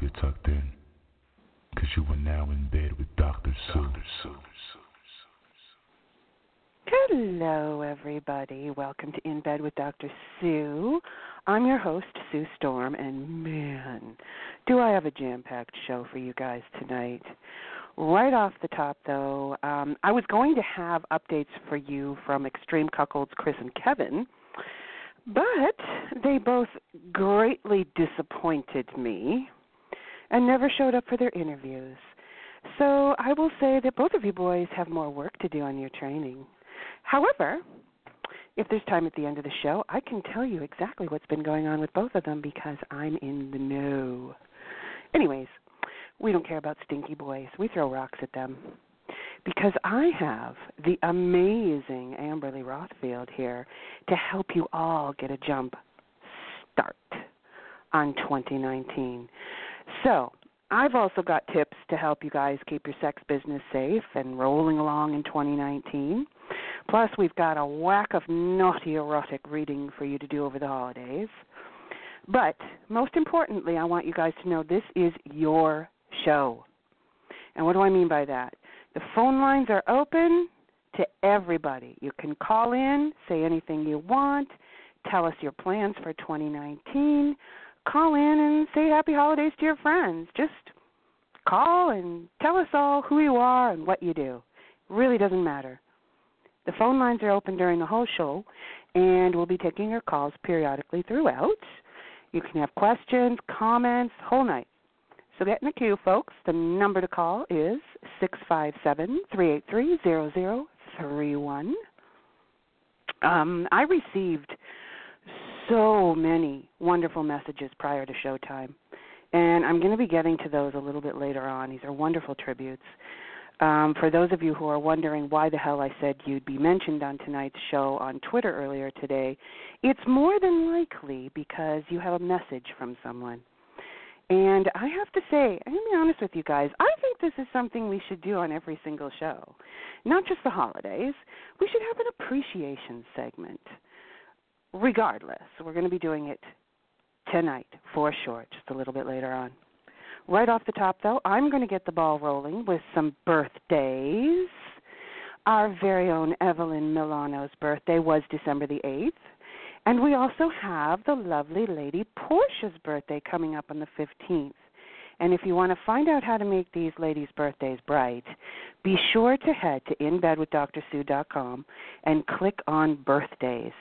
you're tucked in, because you are now in bed with Dr. Sue. Hello, everybody. Welcome to In Bed with Dr. Sue. I'm your host, Sue Storm, and man, do I have a jam packed show for you guys tonight. Right off the top, though, um, I was going to have updates for you from Extreme Cuckolds, Chris and Kevin, but they both greatly disappointed me and never showed up for their interviews. So I will say that both of you boys have more work to do on your training. However, if there's time at the end of the show, I can tell you exactly what's been going on with both of them because I'm in the know. Anyways, we don't care about stinky boys. We throw rocks at them. Because I have the amazing Amberly Rothfield here to help you all get a jump start on 2019. So, I've also got tips to help you guys keep your sex business safe and rolling along in 2019. Plus, we've got a whack of naughty erotic reading for you to do over the holidays. But most importantly, I want you guys to know this is your show. And what do I mean by that? The phone lines are open to everybody. You can call in, say anything you want, tell us your plans for 2019. Call in and say happy holidays to your friends. Just call and tell us all who you are and what you do. It really doesn't matter. The phone lines are open during the whole show, and we'll be taking your calls periodically throughout. You can have questions, comments, whole night. So get in the queue, folks. The number to call is six five seven three eight three zero zero three one. Um, I received so many wonderful messages prior to showtime, and I'm going to be getting to those a little bit later on. These are wonderful tributes. Um, for those of you who are wondering why the hell I said you'd be mentioned on tonight's show on Twitter earlier today, it's more than likely because you have a message from someone. And I have to say, I'm going to be honest with you guys, I think this is something we should do on every single show. Not just the holidays. We should have an appreciation segment. Regardless, we're going to be doing it tonight for sure, just a little bit later on. Right off the top, though, I'm going to get the ball rolling with some birthdays. Our very own Evelyn Milano's birthday was December the 8th. And we also have the lovely lady Portia's birthday coming up on the 15th. And if you want to find out how to make these ladies' birthdays bright, be sure to head to inbedwithdrsue.com and click on birthdays.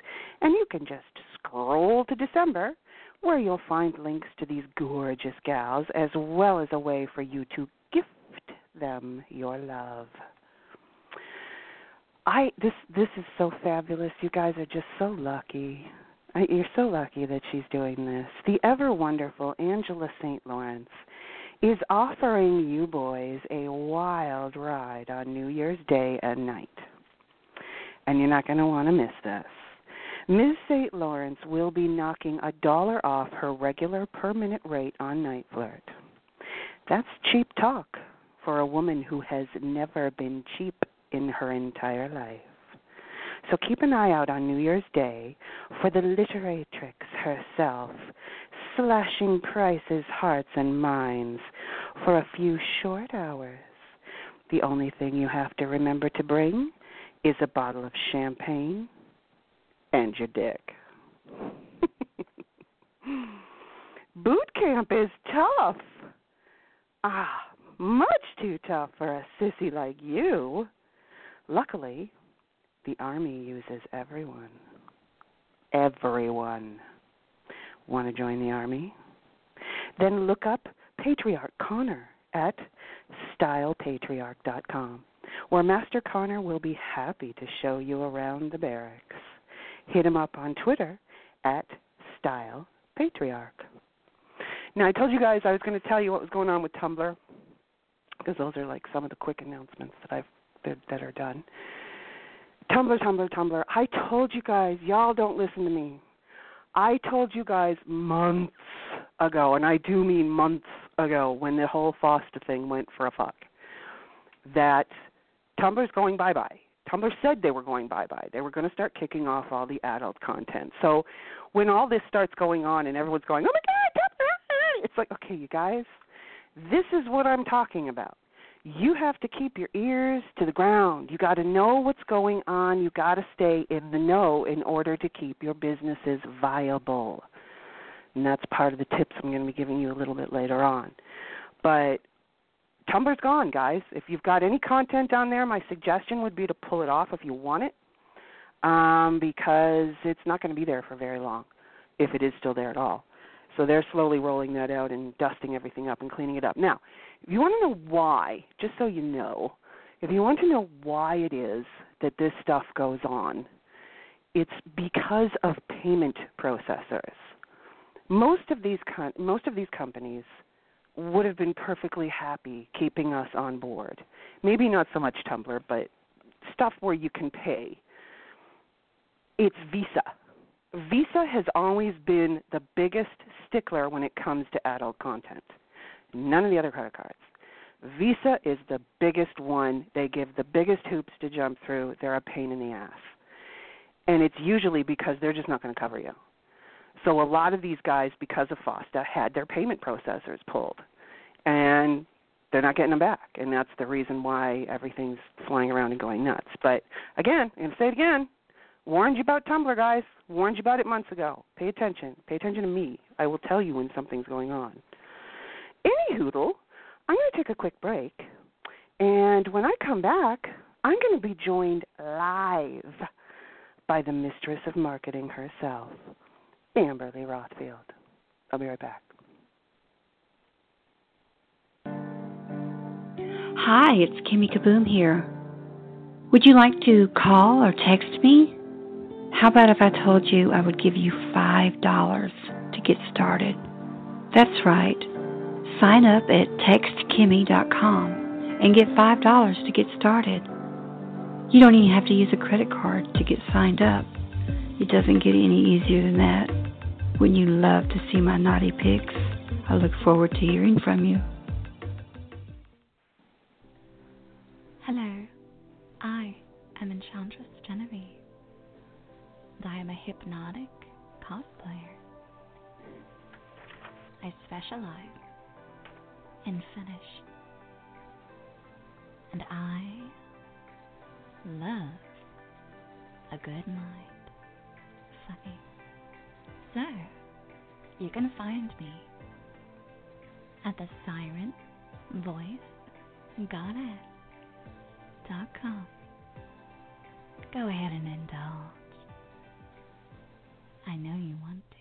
And you can just scroll to December where you'll find links to these gorgeous gals as well as a way for you to gift them your love. I this this is so fabulous. You guys are just so lucky. You're so lucky that she's doing this. The ever wonderful Angela St. Lawrence is offering you boys a wild ride on New Year's Day and night. And you're not going to want to miss this. Ms. St. Lawrence will be knocking a dollar off her regular per minute rate on NiteFlirt. That's cheap talk for a woman who has never been cheap in her entire life. So keep an eye out on New Year's Day for the literatrix herself, slashing prices, hearts, and minds for a few short hours. The only thing you have to remember to bring is a bottle of champagne and your dick. Boot camp is tough. Ah, much too tough for a sissy like you. Luckily, the Army uses everyone. Everyone. Want to join the Army? Then look up Patriarch Connor at stylepatriarch.com, where Master Connor will be happy to show you around the barracks hit him up on Twitter at stylepatriarch. Now, I told you guys I was going to tell you what was going on with Tumblr because those are like some of the quick announcements that I've that, that are done. Tumblr, Tumblr, Tumblr. I told you guys, y'all don't listen to me. I told you guys months ago, and I do mean months ago, when the whole FOSTA thing went for a fuck, that Tumblr's going bye bye. Tumblr said they were going bye bye. They were going to start kicking off all the adult content. So when all this starts going on and everyone's going, oh my God, Tumblr, it's like, okay, you guys, This is what I'm talking about. You have to keep your ears to the ground. You got to know what's going on. You got to stay in the know in order to keep your businesses viable. And that's part of the tips I'm going to be giving you a little bit later on. But Tumblr's gone, guys. If you've got any content on there, my suggestion would be to pull it off if you want it, um, because it's not going to be there for very long, if it is still there at all. So they're slowly rolling that out and dusting everything up and cleaning it up. Now, if you want to know why, just so you know, if you want to know why it is that this stuff goes on, it's because of payment processors. Most of these most of these companies would have been perfectly happy keeping us on board. Maybe not so much Tumblr, but stuff where you can pay. It's Visa. Visa has always been the biggest stickler when it comes to adult content. None of the other credit cards. Visa is the biggest one. They give the biggest hoops to jump through. They're a pain in the ass. And it's usually because they're just not going to cover you. So a lot of these guys, because of FOSTA, had their payment processors pulled. And they're not getting them back. And that's the reason why everything's flying around and going nuts. But again, I'm going to say it again warned you about Tumblr, guys. Warned you about it months ago. Pay attention. Pay attention to me. I will tell you when something's going on. Any hoodle, I'm going to take a quick break. And when I come back, I'm going to be joined live by the mistress of marketing herself, Amberly Rothfield. I'll be right back. Hi, it's Kimmy Kaboom here. Would you like to call or text me? How about if I told you I would give you $5 to get started? That's right. Sign up at textkimmy.com and get $5 to get started. You don't even have to use a credit card to get signed up. It doesn't get any easier than that. Wouldn't you love to see my naughty pics? I look forward to hearing from you. Hello, I am Enchantress Genevieve I am a hypnotic cosplayer. I specialize in finish. And I love a good night fucking. So, you can find me at the Siren Voice Goddess.com. Go ahead and indulge. I know you want to.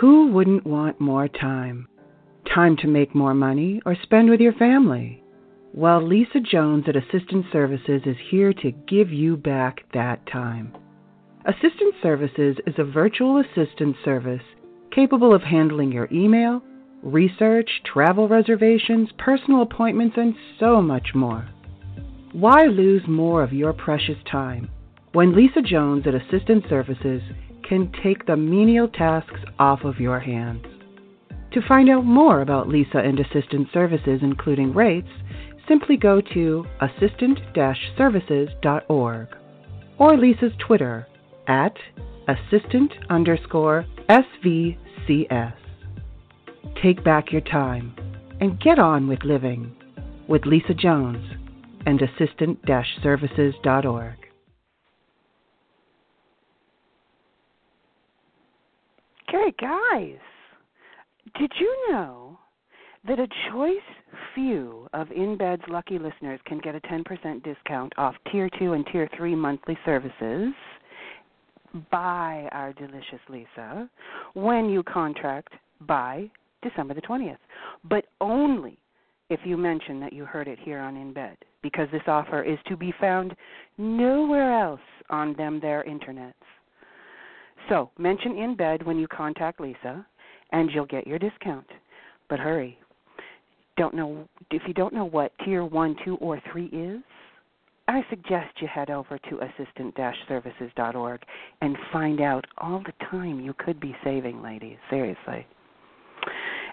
Who wouldn't want more time? Time to make more money or spend with your family? Well, Lisa Jones at Assistant Services is here to give you back that time. Assistant Services is a virtual assistant service capable of handling your email, research, travel reservations, personal appointments, and so much more. Why lose more of your precious time? When Lisa Jones at Assistant Services can take the menial tasks off of your hands. To find out more about Lisa and Assistant Services, including rates, simply go to assistant services.org or Lisa's Twitter at assistant underscore SVCS. Take back your time and get on with living with Lisa Jones and assistant services.org. Okay, guys, did you know that a choice few of InBed's lucky listeners can get a 10% discount off Tier 2 and Tier 3 monthly services by our delicious Lisa when you contract by December the 20th, but only if you mention that you heard it here on InBed, because this offer is to be found nowhere else on them their internets. So mention in bed when you contact Lisa, and you'll get your discount. But hurry. Don't know if you don't know what tier one, two, or three is. I suggest you head over to assistant-services.org and find out all the time you could be saving, ladies. Seriously.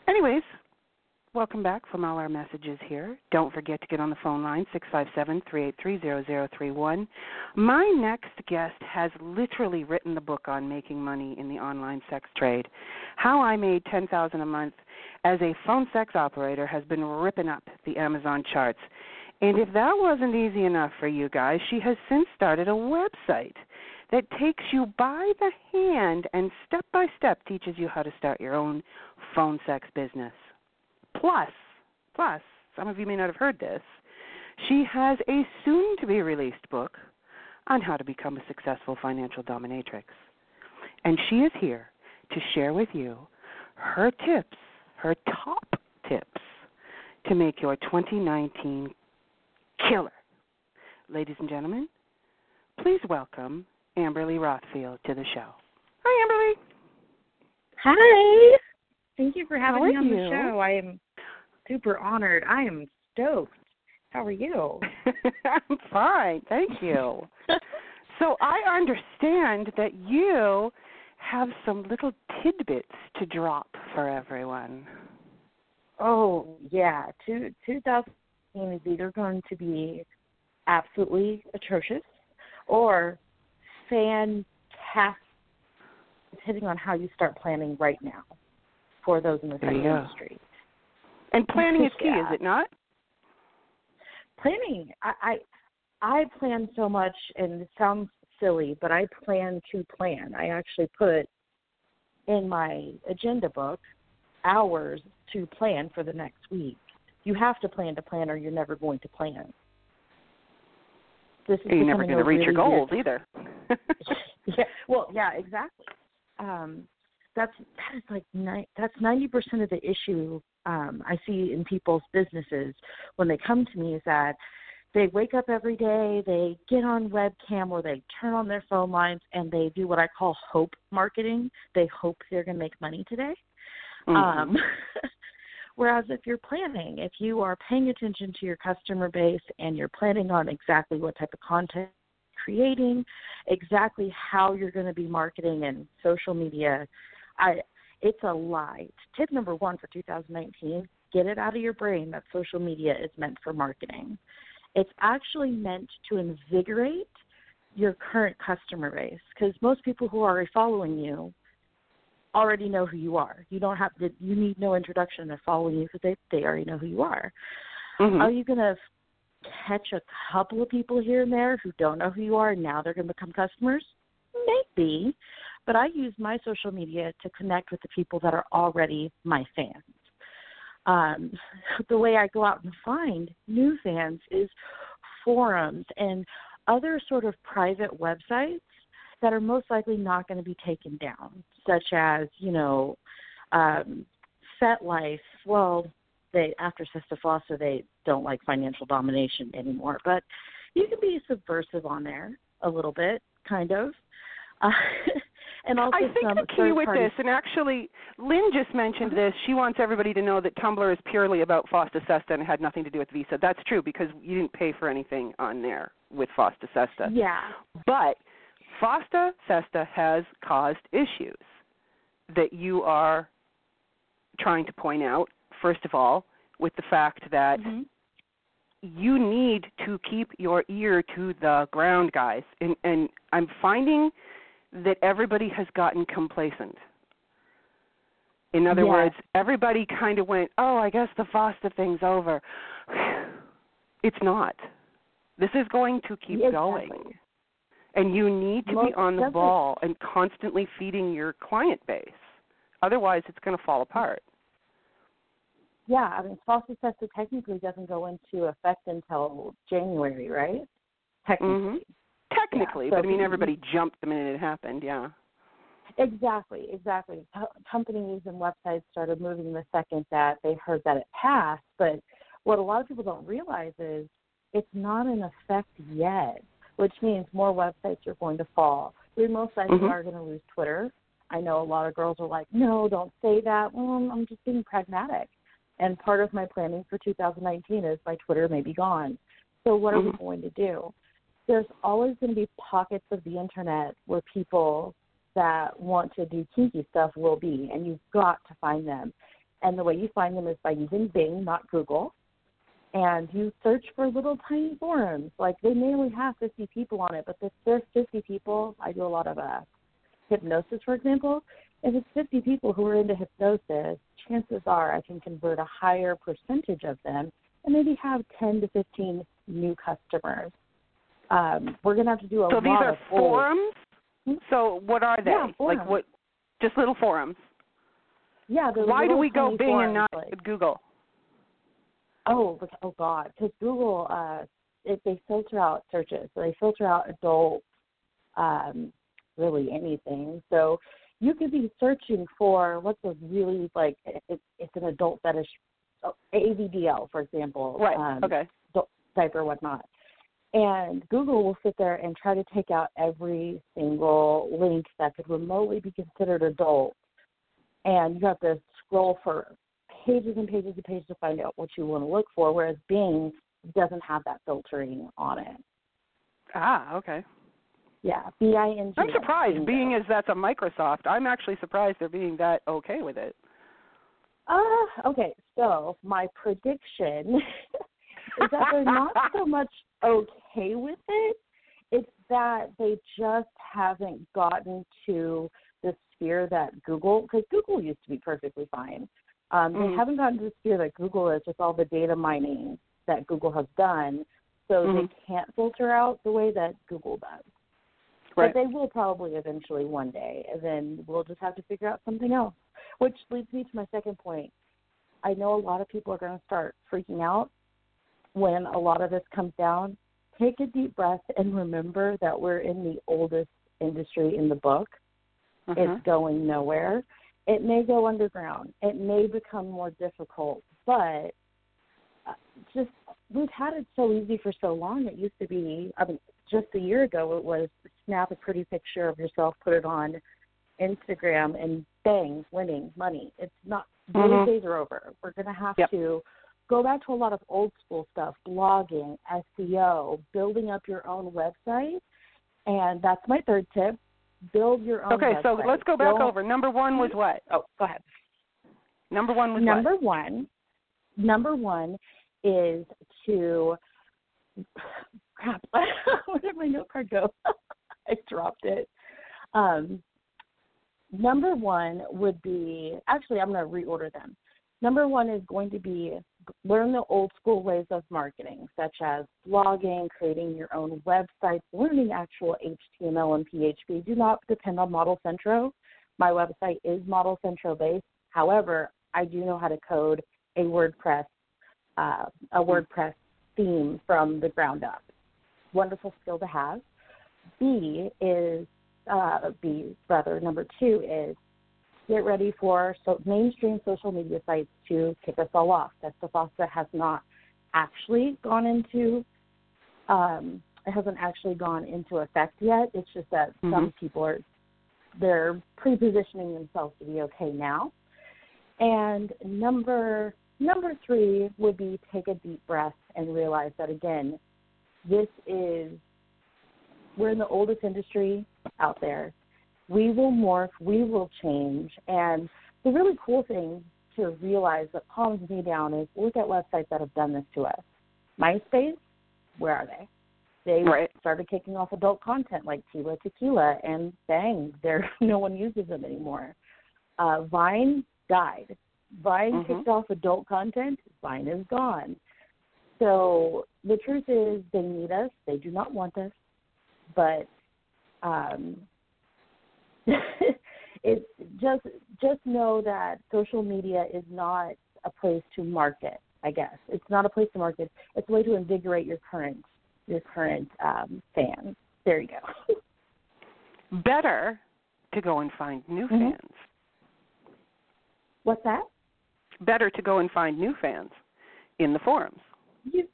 Anyways, welcome back from all our messages here. Don't forget to get on the phone line, 657-383-0031. My next guest has literally written the book on making money in the online sex trade. How I made 10000 a month as a phone sex operator has been ripping up the Amazon charts. And if that wasn't easy enough for you guys, she has since started a website that takes you by the hand and step by step teaches you how to start your own phone sex business. Plus, plus, some of you may not have heard this, she has a soon to be released book on how to become a successful financial dominatrix. And she is here to share with you her tips, her top tips to make your 2019 killer. Ladies and gentlemen, please welcome Amberly Rothfield to the show. Hi, Amberly. Hi. Thank you for having How me on you? the show. I am super honored. I am stoked. How are you? I'm fine, thank you. so I understand that you have some little tidbits to drop for everyone. Oh yeah, two, 2018 is either going to be absolutely atrocious or fantastic, depending on how you start planning right now for those in the sex go. And planning is key, Yeah. is it not? planning I, I i plan so much and it sounds silly but i plan to plan i actually put in my agenda book hours to plan for the next week you have to plan to plan or you're never going to plan this is You're never going to reach really your goals weird- either. yeah well yeah exactly um that's that is like ni- that's ninety percent of the issue um i see in people's businesses when they come to me is that they wake up every day they get on webcam or they turn on their phone lines and they do what i call hope marketing they hope they're going to make money today Mhm. um, whereas if you're planning, if you are paying attention to your customer base and you're planning on exactly what type of content you're creating, exactly how you're going to be marketing and social media, I it's a lie. Tip number one for 2019: get it out of your brain that social media is meant for marketing. It's actually meant to invigorate your current customer base because most people who are already following you already know who you are. You don't have to. You need no introduction. They're following you because they they already know who you are. Mhm. Are you gonna catch a couple of people here and there who don't know who you are and now they're gonna become customers? Maybe, but I use my social media to connect with the people that are already my fans. Um, the way I go out and find new fans is forums and other sort of private websites that are most likely not going to be taken down, such as, you know, um, FetLife. Well, they after Sister Foster, they don't like financial domination anymore, but you can be subversive on there a little bit, kind of. Uh, and also I think the key with this, and actually, Lynn just mentioned this. She wants everybody to know that Tumblr is purely about Fosta Sesta and had nothing to do with Visa. That's true because you didn't pay for anything on there with Fosta Sesta. Yeah. But Fosta Sesta has caused issues that you are trying to point out. First of all, with the fact that Mhm. you need to keep your ear to the ground, guys. And and I'm finding that everybody has gotten complacent. In other Yes. words, everybody kind of went, "Oh, I guess the Fosta thing's over." It's not. This is going to keep Yeah, going. And you need to be on the definitely. ball and constantly feeding your client base. Otherwise, it's going to fall apart. Yeah, I mean, Fosta Sesta technically doesn't go into effect until January, right? Technically. Mhm. Technically, so but I mean, everybody jumped the minute it happened. Yeah. Exactly, exactly. Co- companies and websites started moving the second that they heard that it passed. But what a lot of people don't realize is it's not in effect yet, which means more websites are going to fall. We most likely Mhm. are going to lose Twitter. I know a lot of girls are like, no, don't say that. Well, I'm just being pragmatic. And part of my planning for 2019 is my Twitter may be gone. So what are we Mhm. going to do? There's always going to be pockets of the internet where people that want to do kinky stuff will be, and you've got to find them. And the way you find them is by using Bing, not Google. And you search for little tiny forums. Like they may only have 50 people on it, but if there's 50 people, I do a lot of uh, hypnosis, for example. If it's 50 people who are into hypnosis, chances are I can convert a higher percentage of them and maybe have 10 to 15 new customers. Um, we're going to have to do a so lot these are of old- forums. So what are they? Yeah, like what? Just little forums. Yeah, Why do we go Bing and not like- Google? Oh, oh God! Because Google, uh, it, they filter out searches. So they filter out adult, um, really anything. So you could be searching for what's a really like it, it's an adult fetish, oh, ABDL, for example. Right. Um, okay. diaper, whatnot. And Google will sit there and try to take out every single link that could remotely be considered adult. And you have to scroll for pages and pages and pages to find out what you want to look for, whereas Bing doesn't have that filtering on it. Ah, okay. Yeah, B I N G. I'm surprised. Being as that's a Microsoft, I'm actually surprised they're being that okay with it. Uh, okay, so my prediction is that they're not so much okay with it. It's that they just haven't gotten to the sphere that Google, because Google used to be perfectly fine. Um, Mhm. They haven't gotten to the sphere that Google is with all the data mining that Google has done, so Mhm. they can't filter out the way that Google does. Right. But they will probably eventually one day, and then we'll just have to figure out something else. Which leads me to my second point. I know a lot of people are going to start freaking out when a lot of this comes down. Take a deep breath and remember that we're in the oldest industry in the book. Mhm. It's going nowhere. It may go underground. It may become more difficult, but uh, just we've had it so easy for so long. It used to be, I mean, just a year ago, it was snap a pretty picture of yourself, put it on Instagram, and bang, winning money. It's not, those Mhm. days are over. We're going to have Yep. to go back to a lot of old school stuff blogging, SEO, building up your own website. And that's my third tip build your own website. Okay, so let's go back Don't- over. Number one was what? Oh, go ahead. Number one was number what? one number one is to crap where did my note card go i dropped it um number one would be actually i'm going to reorder them number one is going to be learn the old school ways of marketing such as blogging creating your own websites learning actual html and php do not depend on ModelCentro. My website is ModelCentro based. However i do know how to code a wordpress uh, a wordpress theme from the ground up. Wonderful skill to have. B is uh, b rather number two is get ready for so mainstream social media sites to kick us all off. That's That Safasta has not actually gone into um, it hasn't actually gone into effect yet. It's just that some Mhm. people are they're pre-positioning themselves to be okay now. And number number three would be take a deep breath and realize that again, this is we're in the oldest industry out there we will morph, we will change. And the really cool thing to realize that calms me down is look at websites that have done this to us. MySpace, where are they? They Right. started kicking off adult content like Tila Tequila, and bang, there no one uses them anymore. Uh, Vine died. Vine Mhm. kicked off adult content. Vine is gone. So the truth is, they need us. They do not want us, but um, it's just just know that social media is not a place to market. I guess it's not a place to market. It's a way to invigorate your current your current um, fans. There you go. Better to go and find new Mhm. fans. What's that? Better to go and find new fans in the forums. You,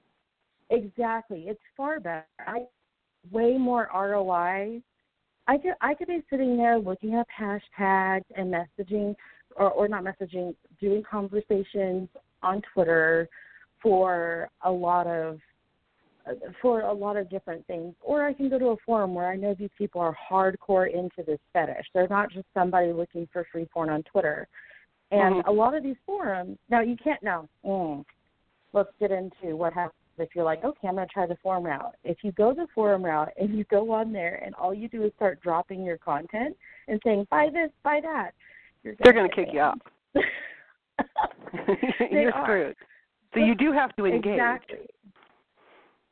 exactly. It's far better. I way more ROI. I could I could be sitting there looking up hashtags and messaging or, or not messaging, doing conversations on Twitter for a lot of for a lot of different things. Or I can go to a forum where I know these people are hardcore into this fetish. They're not just somebody looking for free porn on Twitter. And Mhm. a lot of these forums now you can't now. Mm, let's get into what happens if you're like, okay, I'm going to try the forum route. If you go the forum route and you go on there and all you do is start dropping your content and saying buy this, buy that, you're They're going to kick you out. You're are. screwed. So you do have to engage. Exactly.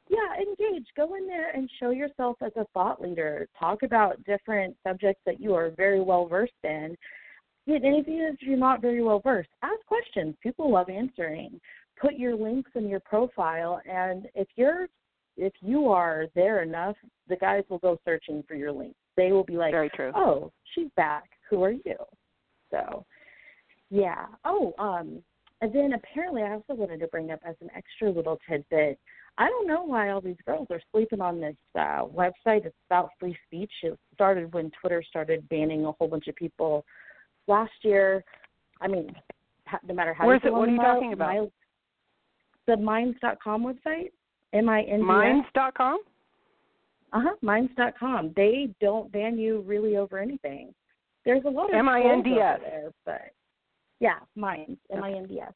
Yeah, engage. Go in there and show yourself as a thought leader. Talk about different subjects that you are very well versed in. And if you're not very well versed, ask questions. People love answering. Put your links in your profile, and if you're if you are there enough, the guys will go searching for your links. They will be like, Very true. oh, she's back. Who are you? So, yeah. Oh, um, and then apparently I also wanted to bring up as an extra little tidbit. I don't know why all these girls are sleeping on this uh, website. It's about free speech. It started when Twitter started banning a whole bunch of people last year. I mean, no matter how Where's you it? What are you about talking about? The Minds.com website. M I N D S. Minds.com? Uh huh. Minds.com. They don't ban you really over anything. There's a lot of M-I-N-D-S. there, but yeah, Minds. M I N D S.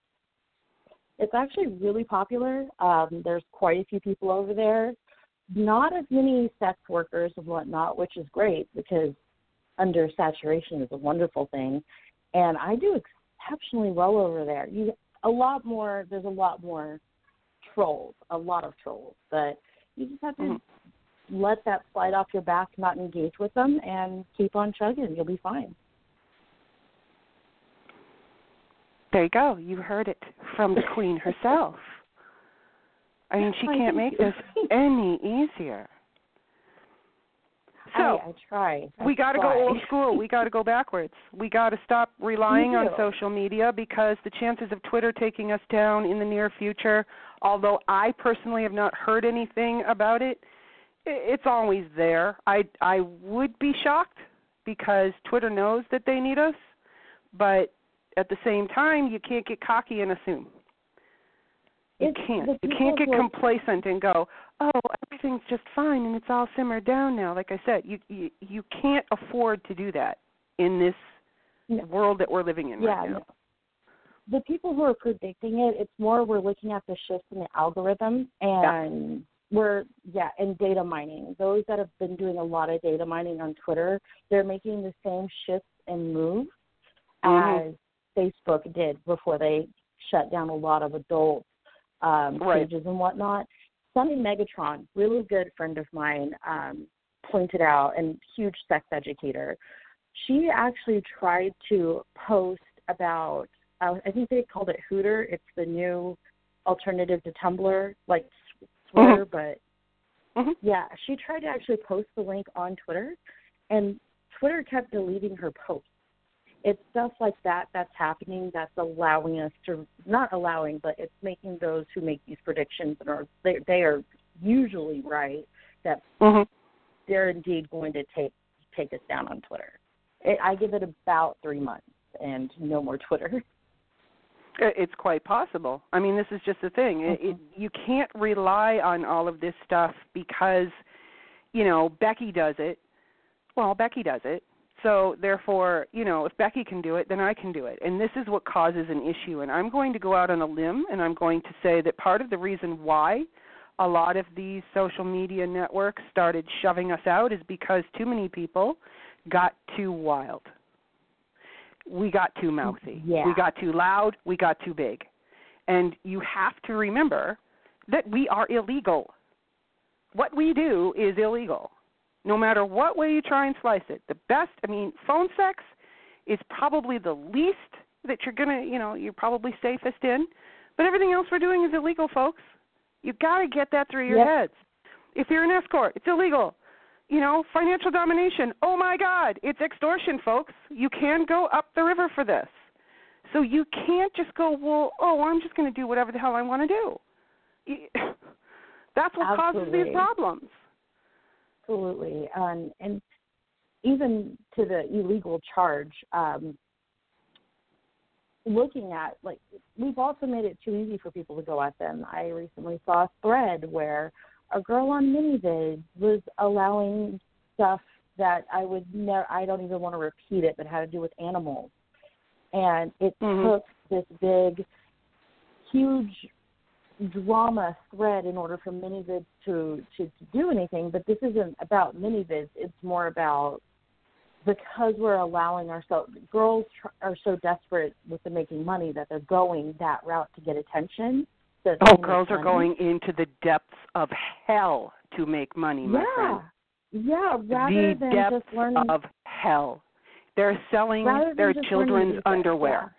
It's actually really popular. Um, there's quite a few people over there. Not as many sex workers and whatnot, which is great because under saturation is a wonderful thing. And I do exceptionally well over there. You a lot more. There's a lot more trolls, a lot of trolls, but you just have to Mhm. let that slide off your back, not engage with them, and keep on chugging. You'll be fine. There you go. You heard it from the queen herself. I mean, she can't make this any easier. So, I, I try. I we got to go old school. We got to go backwards. We got to stop relying on social media because the chances of Twitter taking us down in the near future, although I personally have not heard anything about it, it's always there. I I would be shocked because Twitter knows that they need us, but at the same time, you can't get cocky and assume. You can't. You can't get complacent and go, "Oh, everything's just fine and it's all simmered down now." Like I said, you you you can't afford to do that in this No. world that we're living in yeah, right now. no. the people who are predicting it, it's more we're looking at the shifts in the algorithm and we're yeah, and data mining. Those that have been doing a lot of data mining on Twitter, they're making the same shifts and moves Mhm. as Facebook did before they shut down a lot of adult um Right. pages and whatnot. Sunny Megatron, really good friend of mine, um, pointed out and huge sex educator. She actually tried to post about uh, I think they called it Hooter. It's the new alternative to Tumblr, like Twitter, but Mhm. yeah, she tried to actually post the link on Twitter, and Twitter kept deleting her posts. It's stuff like that that's happening that's allowing us to not allowing, but it's making those who make these predictions and are they they are usually right that Mhm. they're indeed going to take take us down on Twitter. It, I give it about three months and no more Twitter. It's quite possible. I mean, this is just the thing. It, it, you can't rely on all of this stuff because, you know, Becky does it. Well, Becky does it. So therefore, you know, if Becky can do it, then I can do it. And this is what causes an issue. And I'm going to go out on a limb and I'm going to say that part of the reason why a lot of these social media networks started shoving us out is because too many people got too wild. We got too mouthy. Yeah. We got too loud. We got too big. And you have to remember that we are illegal. What we do is illegal. No matter what way you try and slice it. The best, I mean, phone sex is probably the least that you're going to, you know, you're probably safest in. But everything else we're doing is illegal, folks. You got to get that through your Yep. heads. If you're an escort, it's illegal. You know, financial domination. Oh my God, it's extortion, folks. You can go up the river for this. So you can't just go, well, oh, I'm just going to do whatever the hell I want to do. That's what causes these problems. Absolutely. Um, and even to the illegal charge, um, looking at like we've also made it too easy for people to go at them. I recently saw a thread where a girl on ManyVid was allowing stuff that I would never I don't even want to repeat it, but had to do with animals. and it Mhm. took this big, huge drama thread in order for ManyVids to, to to do anything. But this isn't about ManyVids. It's more about because we're allowing ourselves. Girls tr- are so desperate with the making money that they're going that route to get attention. So Oh, girls are money. going into the depths of hell to make money, my yeah. friend. Yeah, rather the than depths just learning of hell. They're selling their children's underwear.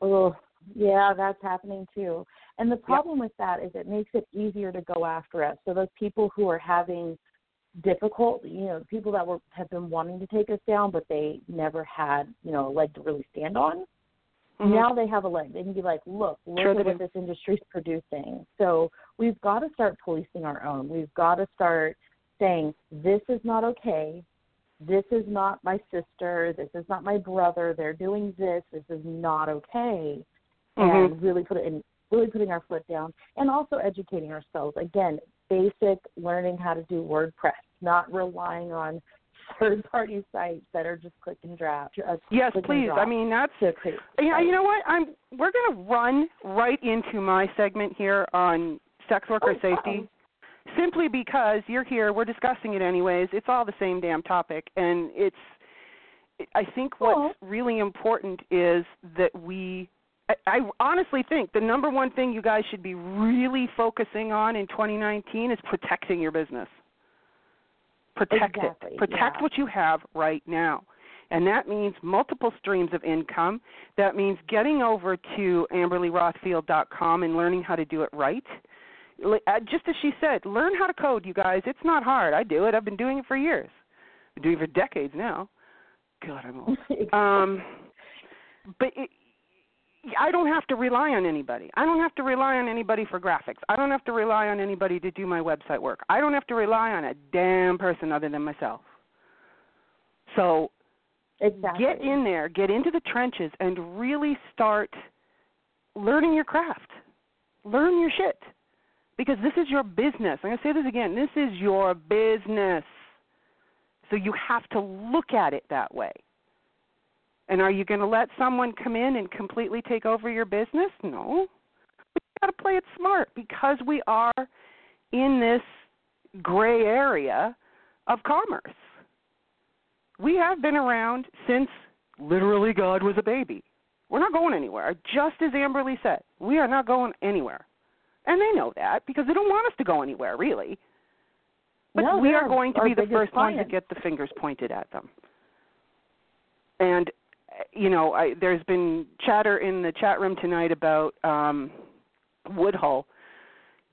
Oh, yeah, that's happening too. And the problem with that is it makes it easier to go after us. So those people who are having difficult, you know, people that were have been wanting to take us down, but they never had, you know, a leg to really stand on. Mhm. Now they have a leg. They can be like, look, look Sure at what do. this industry is producing. So we've got to start policing our own. We've got to start saying this is not okay. This is not my sister. This is not my brother. They're doing this. This is not okay. Mhm. And really put it in, really putting our foot down, and also educating ourselves. Again, basic learning how to do WordPress, not relying on third-party sites that are just click and drop. Uh, Yes, please. I mean, that's create Yeah, you know what? I'm we're going to run right into my segment here on sex worker Oh, safety. Simply because you're here, we're discussing it anyways. It's all the same damn topic and it's I think what's really important is that we I, I honestly think the number one thing you guys should be really focusing on in 2019 is protecting your business. Protect Exactly, it. Protect yeah. what you have right now. And that means multiple streams of income. That means getting over to amberlyrothfield.com and learning how to do it right. Uh, Just as she said, learn how to code, you guys. It's not hard. I do it. I've been doing it for years. I've been doing it for decades now. God, I'm old. Um, but it, I don't have to rely on anybody. I don't have to rely on anybody for graphics. I don't have to rely on anybody to do my website work. I don't have to rely on a damn person other than myself. So exactly. get in there, get into the trenches, and really start learning your craft. Learn your shit. Because this is your business. I'm going to say this again. This is your business. So you have to look at it that way. And are you going to let someone come in and completely take over your business? No. You got to play it smart because we are in this gray area of commerce. We have been around since literally God was a baby. We're not going anywhere. Just as Amberly said, we are not going anywhere. And they know that because they don't want us to go anywhere, really. But No, we they're going to be the first ones to get the fingers pointed at them. And you know, I, there's been chatter in the chat room tonight about um, Woodhull.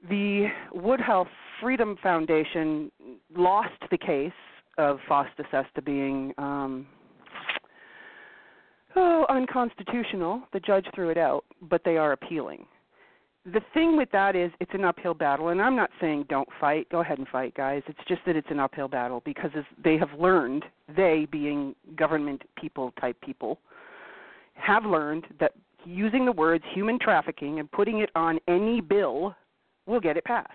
The Woodhull Freedom Foundation lost the case of Fosta Sesta being um, oh, unconstitutional. The judge threw it out, but they are appealing. The thing with that is it's an uphill battle, and I'm not saying don't fight. Go ahead and fight, guys. It's just that it's an uphill battle because as they have learned, they being government people type people, have learned that using the words human trafficking and putting it on any bill will get it passed.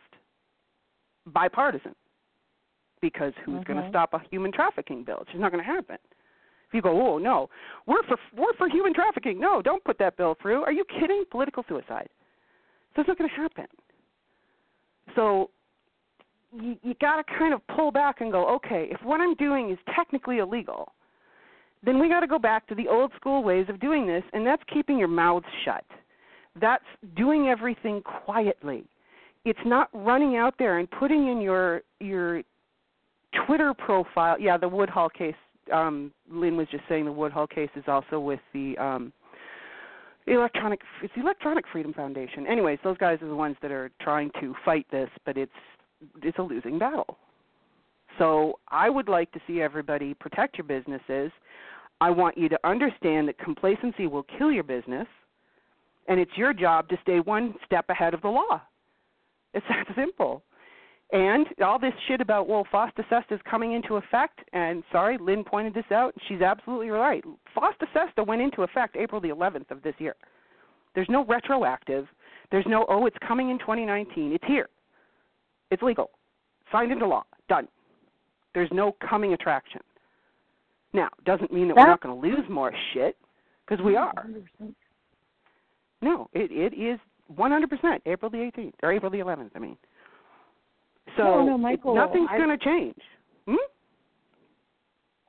Bipartisan. Because who's going to mm-hmm. stop a human trafficking bill? It's just not going to happen. If you go, oh no, we're for we're for human trafficking. No, don't put that bill through. Are you kidding? Political suicide. It's not going to happen. So you you got to kind of pull back and go, okay, if what I'm doing is technically illegal, then we got to go back to the old school ways of doing this, and that's keeping your mouths shut. That's doing everything quietly. It's not running out there and putting in your your Twitter profile. Yeah, the Woodhull case. Um, Lynn was just saying the Woodhull case is also with the um, electronic. It's the Electronic Freedom Foundation. Anyways, those guys are the ones that are trying to fight this, but it's it's a losing battle. So I would like to see everybody protect your businesses. I want you to understand that complacency will kill your business, and it's your job to stay one step ahead of the law. It's that simple. And all this shit about well, FOSTA is coming into effect, and sorry, Lynn pointed this out. She's absolutely right. FOSTA went into effect April the 11th of this year. There's no retroactive. There's no oh, it's coming in 2019. It's here. It's legal, signed into law, done. There's no coming attraction. Now, doesn't mean that we're not going to lose more shit. because we are. 100%. No, it it is 100% April the 18th or April the 11th. I mean, so No, no, Michael, nothing's going to change. Hmm?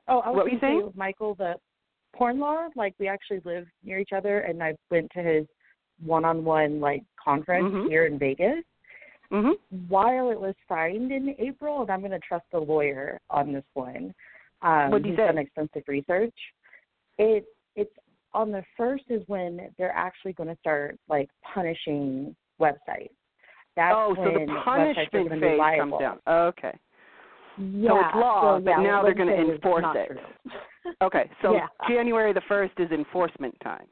Oh, I was What were you saying? with Michael the porn law. Like we actually live near each other, and I went to his one-on-one like conference Mhm. here in Vegas. hmm While it was signed in April, and I'm going to trust the lawyer on this one. Um, What'd he he's say? done extensive research. It it's on the first is when they're actually going to start like punishing websites. That's oh, so the punishment going to be phase liable. comes down. Oh, okay. Yeah, so it's law, so, but yeah, now they're going to enforce it. Okay, so Yeah. January the 1st is enforcement time.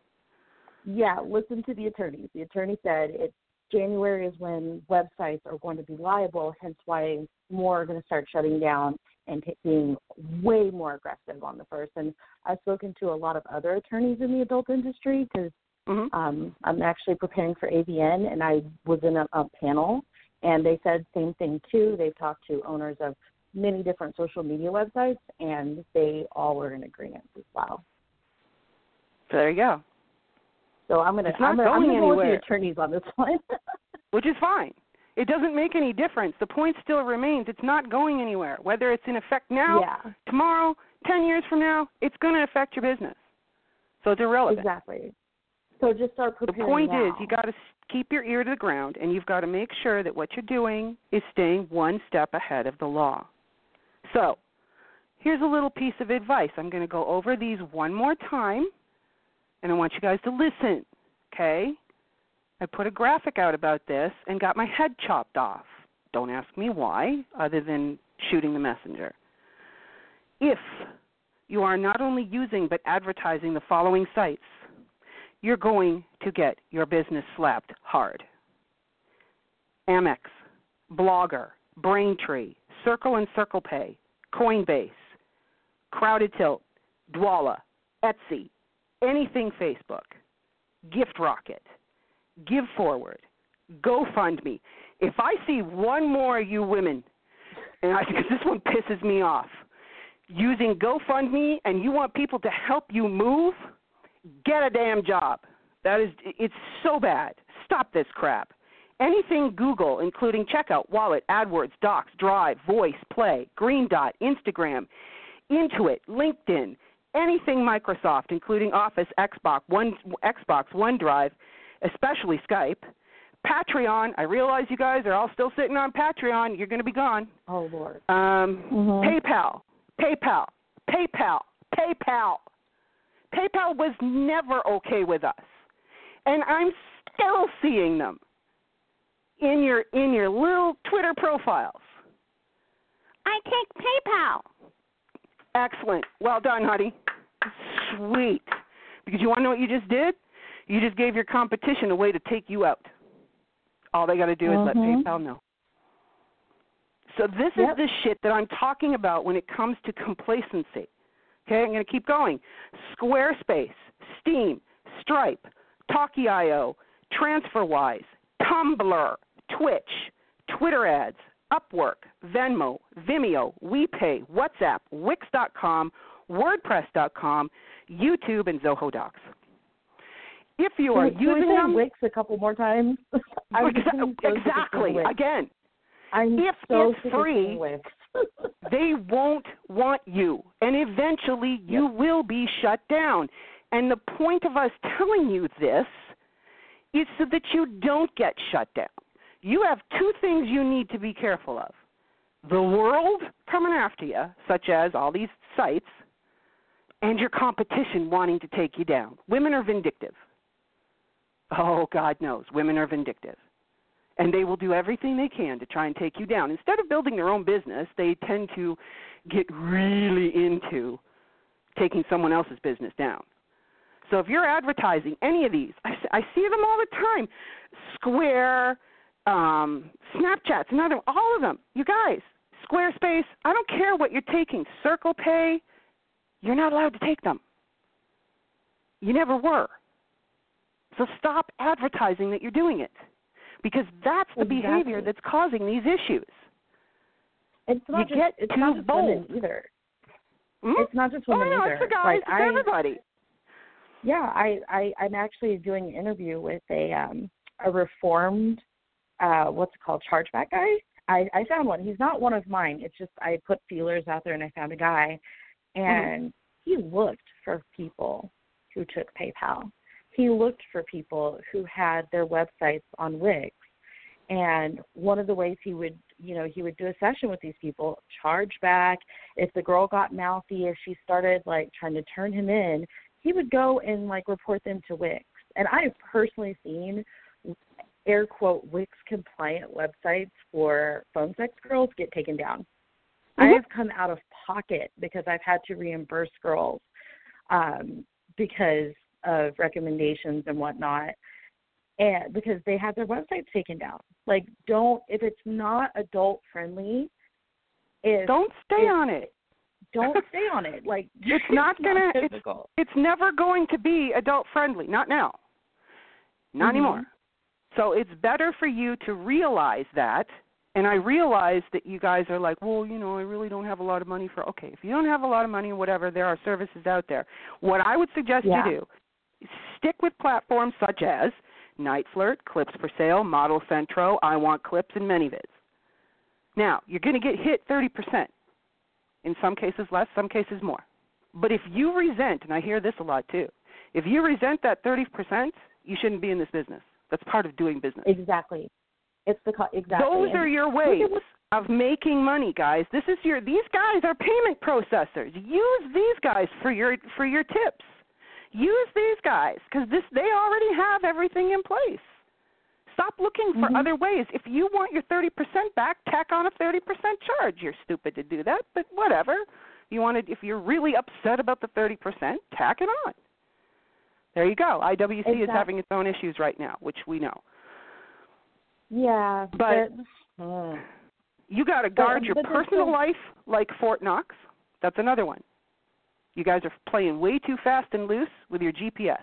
Yeah, listen to the attorneys. The attorney said it's January is when websites are going to be liable, hence why more are going to start shutting down and t- being way more aggressive on the first. And I've spoken to a lot of other attorneys in the adult industry because hmm um, I'm actually preparing for AVN, and I was in a, a panel, and they said same thing too. They've talked to owners of many different social media websites, and they all were in agreement as well. So there you go. So I'm gonna It's not I'm gonna, I'm going gonna go with anywhere. the attorneys on this one. which is fine. It doesn't make any difference. The point still remains. It's not going anywhere. Whether it's in effect now, yeah, tomorrow, 10 years from now, it's going to affect your business. So it's irrelevant. exactly. So just start The point now. is, you got to keep your ear to the ground, and you've got to make sure that what you're doing is staying one step ahead of the law. So, here's a little piece of advice. I'm going to go over these one more time, and I want you guys to listen. Okay? I put a graphic out about this and got my head chopped off. Don't ask me why, other than shooting the messenger. If you are not only using but advertising the following sites, you're going to get your business slapped hard. Amex, Blogger, Braintree, Circle and Circle Pay, Coinbase, Crowded Tilt, Dwolla, Etsy, anything Facebook, Gift Rocket, Give Forward, GoFundMe. If I see one more of you women, and I because this one pisses me off, using GoFundMe and you want people to help you move, get a damn job. That is, it's so bad. Stop this crap. Anything Google, including Checkout, Wallet, AdWords, Docs, Drive, Voice, Play, Green Dot, Instagram, Intuit, LinkedIn, anything Microsoft, including Office, Xbox, One, Xbox, OneDrive, especially Skype, Patreon. I realize you guys are all still sitting on Patreon. You're going to be gone. Oh Lord. Um, Mhm. PayPal, PayPal, PayPal, PayPal. PayPal was never okay with us, and I'm still seeing them in your in your little Twitter profiles. I take PayPal. Excellent. Well done, honey. Sweet. Because you want to know what you just did? You just gave your competition a way to take you out. All they got to do is let Mhm. PayPal know. So this Yep. is the shit that I'm talking about when it comes to complacency. Okay, I'm going to keep going. Squarespace, Steam, Stripe, Talkie.io, TransferWise, Tumblr, Twitch, Twitter ads, Upwork, Venmo, Vimeo, WePay, WhatsApp, Wix.com, WordPress.com, YouTube, and Zoho Docs. If you are Can we- can we using them, Wix a couple more times. Exa- getting so sick of saying exactly. Again, I'm if so it's free, Wix. They won't want you, and eventually you will be shut down. And the point of us telling you this is so that you don't get shut down. You have two things you need to be careful of the world coming after you, such as all these sites, and your competition wanting to take you down. Women are vindictive. Oh, God knows, women are vindictive and they will do everything they can to try and take you down. Instead of building their own business, they tend to get really into taking someone else's business down. So if you're advertising any of these, I see them all the time. Square, um, Snapchats, another, all of them. You guys, Squarespace, I don't care what you're taking. Circle Pay, you're not allowed to take them. You never were. So stop advertising that you're doing it because that's the behavior that's causing these issues. It's not You just get it's too not just women bold. either. Hmm? It's not just oh women no, either. it's for guys, like it's I everybody. Yeah, I, I I'm actually doing an interview with a um a reformed uh what's it called chargeback guy. I I found one. He's not one of mine. It's just I put feelers out there and I found a guy, and mm-hmm. he looked for people who took PayPal. He looked for people who had their websites on Wix. And one of the ways he would, you know, he would do a session with these people, charge back. If the girl got mouthy, if she started like trying to turn him in, he would go and like report them to Wix. And I've personally seen air quote Wix compliant websites for phone sex girls get taken down. Mm-hmm. I have come out of pocket because I've had to reimburse girls um, because of recommendations and whatnot and because they have their websites taken down like don't if it's not adult friendly if don't stay if, on it don't stay on it like it's not gonna it's, it's never going to be adult friendly not now not mm-hmm. anymore so it's better for you to realize that and I realize that you guys are like, well, you know, I really don't have a lot of money for. Okay, if you don't have a lot of money or whatever, there are services out there. What I would suggest yeah. you do stick with platforms such as NiteFlirt, Clips for Sale, ModelCentro, I Want Clips, and ManyVids. Now, you're going to get hit 30%. In some cases less, some cases more. But if you resent, and I hear this a lot too, if you resent that 30%, you shouldn't be in this business. That's part of doing business. Exactly. It's the exactly. Those are your ways of making money, guys. This is your these guys are payment processors. Use these guys for your for your tips. Use these guys because this they already have everything in place. Stop looking for mm-hmm. other ways. If you want your 30% back, tack on a 30% charge. You're stupid to do that, but whatever. You want to, if you're really upset about the 30%, tack it on. There you go. IWC exactly. is having its own issues right now, which we know. Yeah, but, but you got to guard but, your but personal life like Fort Knox. That's another one. You guys are playing way too fast and loose with your GPS.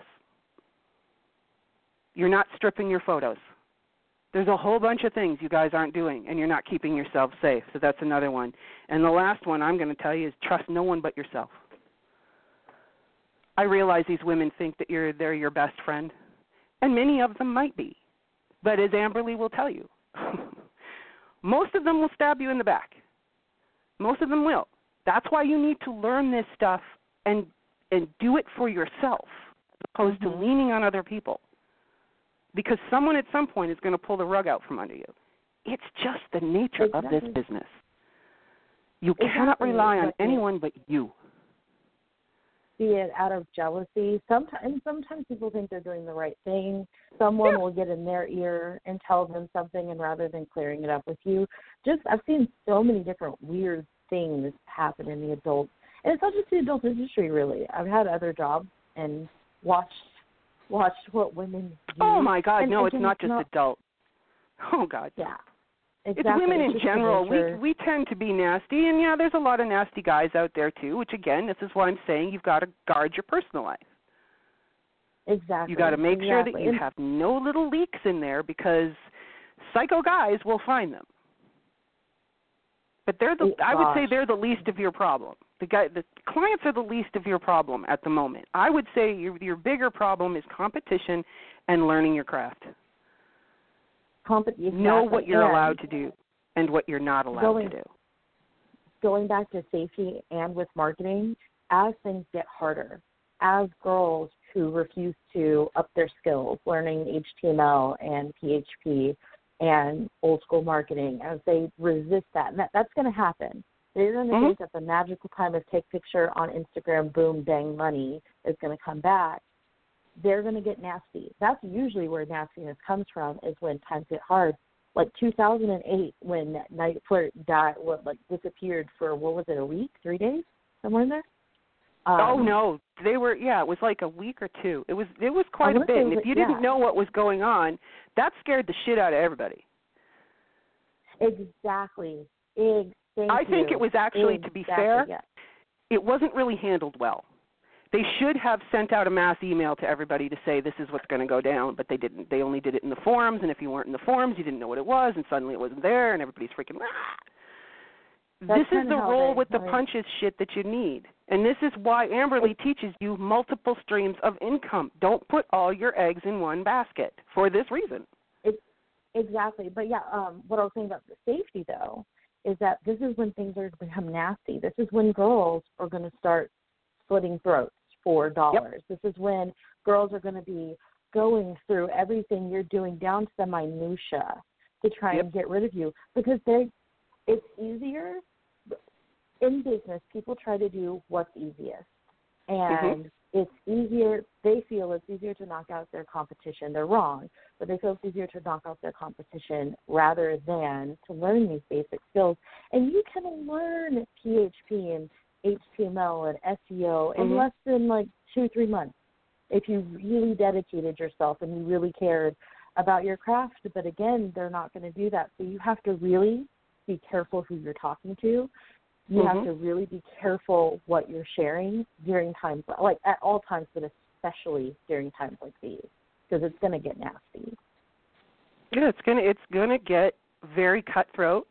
You're not stripping your photos. There's a whole bunch of things you guys aren't doing, and you're not keeping yourself safe. So that's another one. And the last one I'm going to tell you is trust no one but yourself. I realize these women think that you're they're your best friend, and many of them might be. But as Amberly will tell you, most of them will stab you in the back. Most of them will. That's why you need to learn this stuff and and do it for yourself as opposed mm-hmm. to leaning on other people. Because someone at some point is going to pull the rug out from under you. It's just the nature exactly. of this business. You exactly. cannot rely on anyone but you. Be it out of jealousy. Sometimes sometimes people think they're doing the right thing. Someone yeah. will get in their ear and tell them something and rather than clearing it up with you. Just I've seen so many different weird things happen in the adult and it's not just the adult industry really. I've had other jobs and watched watched what women do. Oh my God, and, no, it's not just not, adult. Oh God. Yeah. Exactly. It's women in general. We we tend to be nasty, and yeah, there's a lot of nasty guys out there too. Which again, this is why I'm saying you've got to guard your personal life. Exactly. You got to make exactly. sure that you have no little leaks in there because psycho guys will find them. But they're the oh, I would say they're the least of your problem. The guy the clients are the least of your problem at the moment. I would say your your bigger problem is competition and learning your craft. Comp- exactly. Know what you're allowed to do and what you're not allowed going, to do. Going back to safety and with marketing, as things get harder, as girls who refuse to up their skills learning HTML and PHP and old school marketing as they resist that. And that, that's going to happen. They're going to think that the magical time of take picture on Instagram, boom, bang, money is going to come back. They're going to get nasty. That's usually where nastiness comes from is when times get hard. Like 2008, when NiteFlirt died, what like disappeared for what was it, a week, three days, somewhere in there. Oh, um, oh no, they were yeah, it was like a week or two. It was it was quite a bit. And if you yeah. didn't know what was going on, that scared the shit out of everybody. Exactly. Ex- I think it was actually exactly, to be fair, yeah. it wasn't really handled well. They should have sent out a mass email to everybody to say this is what's going to go down, but they didn't. They only did it in the forums, and if you weren't in the forums, you didn't know what it was, and suddenly it wasn't there, and everybody's freaking. Ah! That's this is the roll with the punches shit that you need. And this is why Amberly teaches you multiple streams of income. Don't put all your eggs in one basket for this reason. Exactly. But yeah, um, what I was saying about the safety though is that this is when things are going to become nasty. This is when girls are going to start slitting throats for dollars. This is when girls are going to be going through everything you're doing down to the minutia to try Yep. and get rid of you because they it's easier in business people try to do what's easiest. And it's easier they feel it's easier to knock out their competition. They're wrong but they feel it's easier to knock out their competition rather than to learn these basic skills. And you can learn php and html and seo in Mhm. less than like two three months if you really dedicated yourself and you really cared about your craft. But again they're not going to do that. So you have to really be careful who you're talking to you have Mhm. to really be careful what you're sharing during times like at all times but especially during times like these because it's going to get nasty Yeah, it's gonna it's gonna get very cutthroat,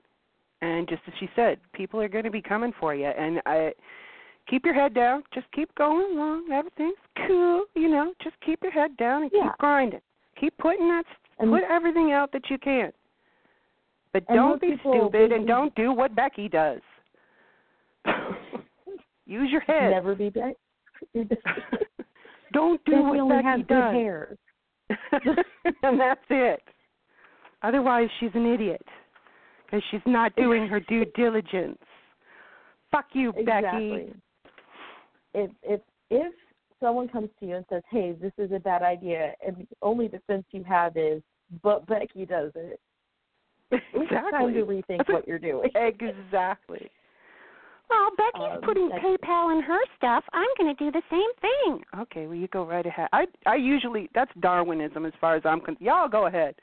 and just as she said, people are going to be coming for you. And I keep your head down. Just keep going along. Everything's cool. You know, just keep your head down and Yeah. keep grinding. Keep putting that And- put everything out that you can. But don't be people stupid they- and don't do what Becky does. Use your head. never be back don't do Becky what only Becky has does. hair and that's it. Otherwise, she's an idiot because she's not doing her due diligence. Fuck you, Becky. if if if someone comes to you and says hey this is a bad idea and the only defense you have is but becky does it it's time Exactly. to rethink what you're doing exactly. Well, Becky's Um, putting that's- PayPal in her stuff. I'm going to do the same thing. Okay, well you go right ahead. I I usually that's Darwinism as far as I'm concerned. Y'all go ahead.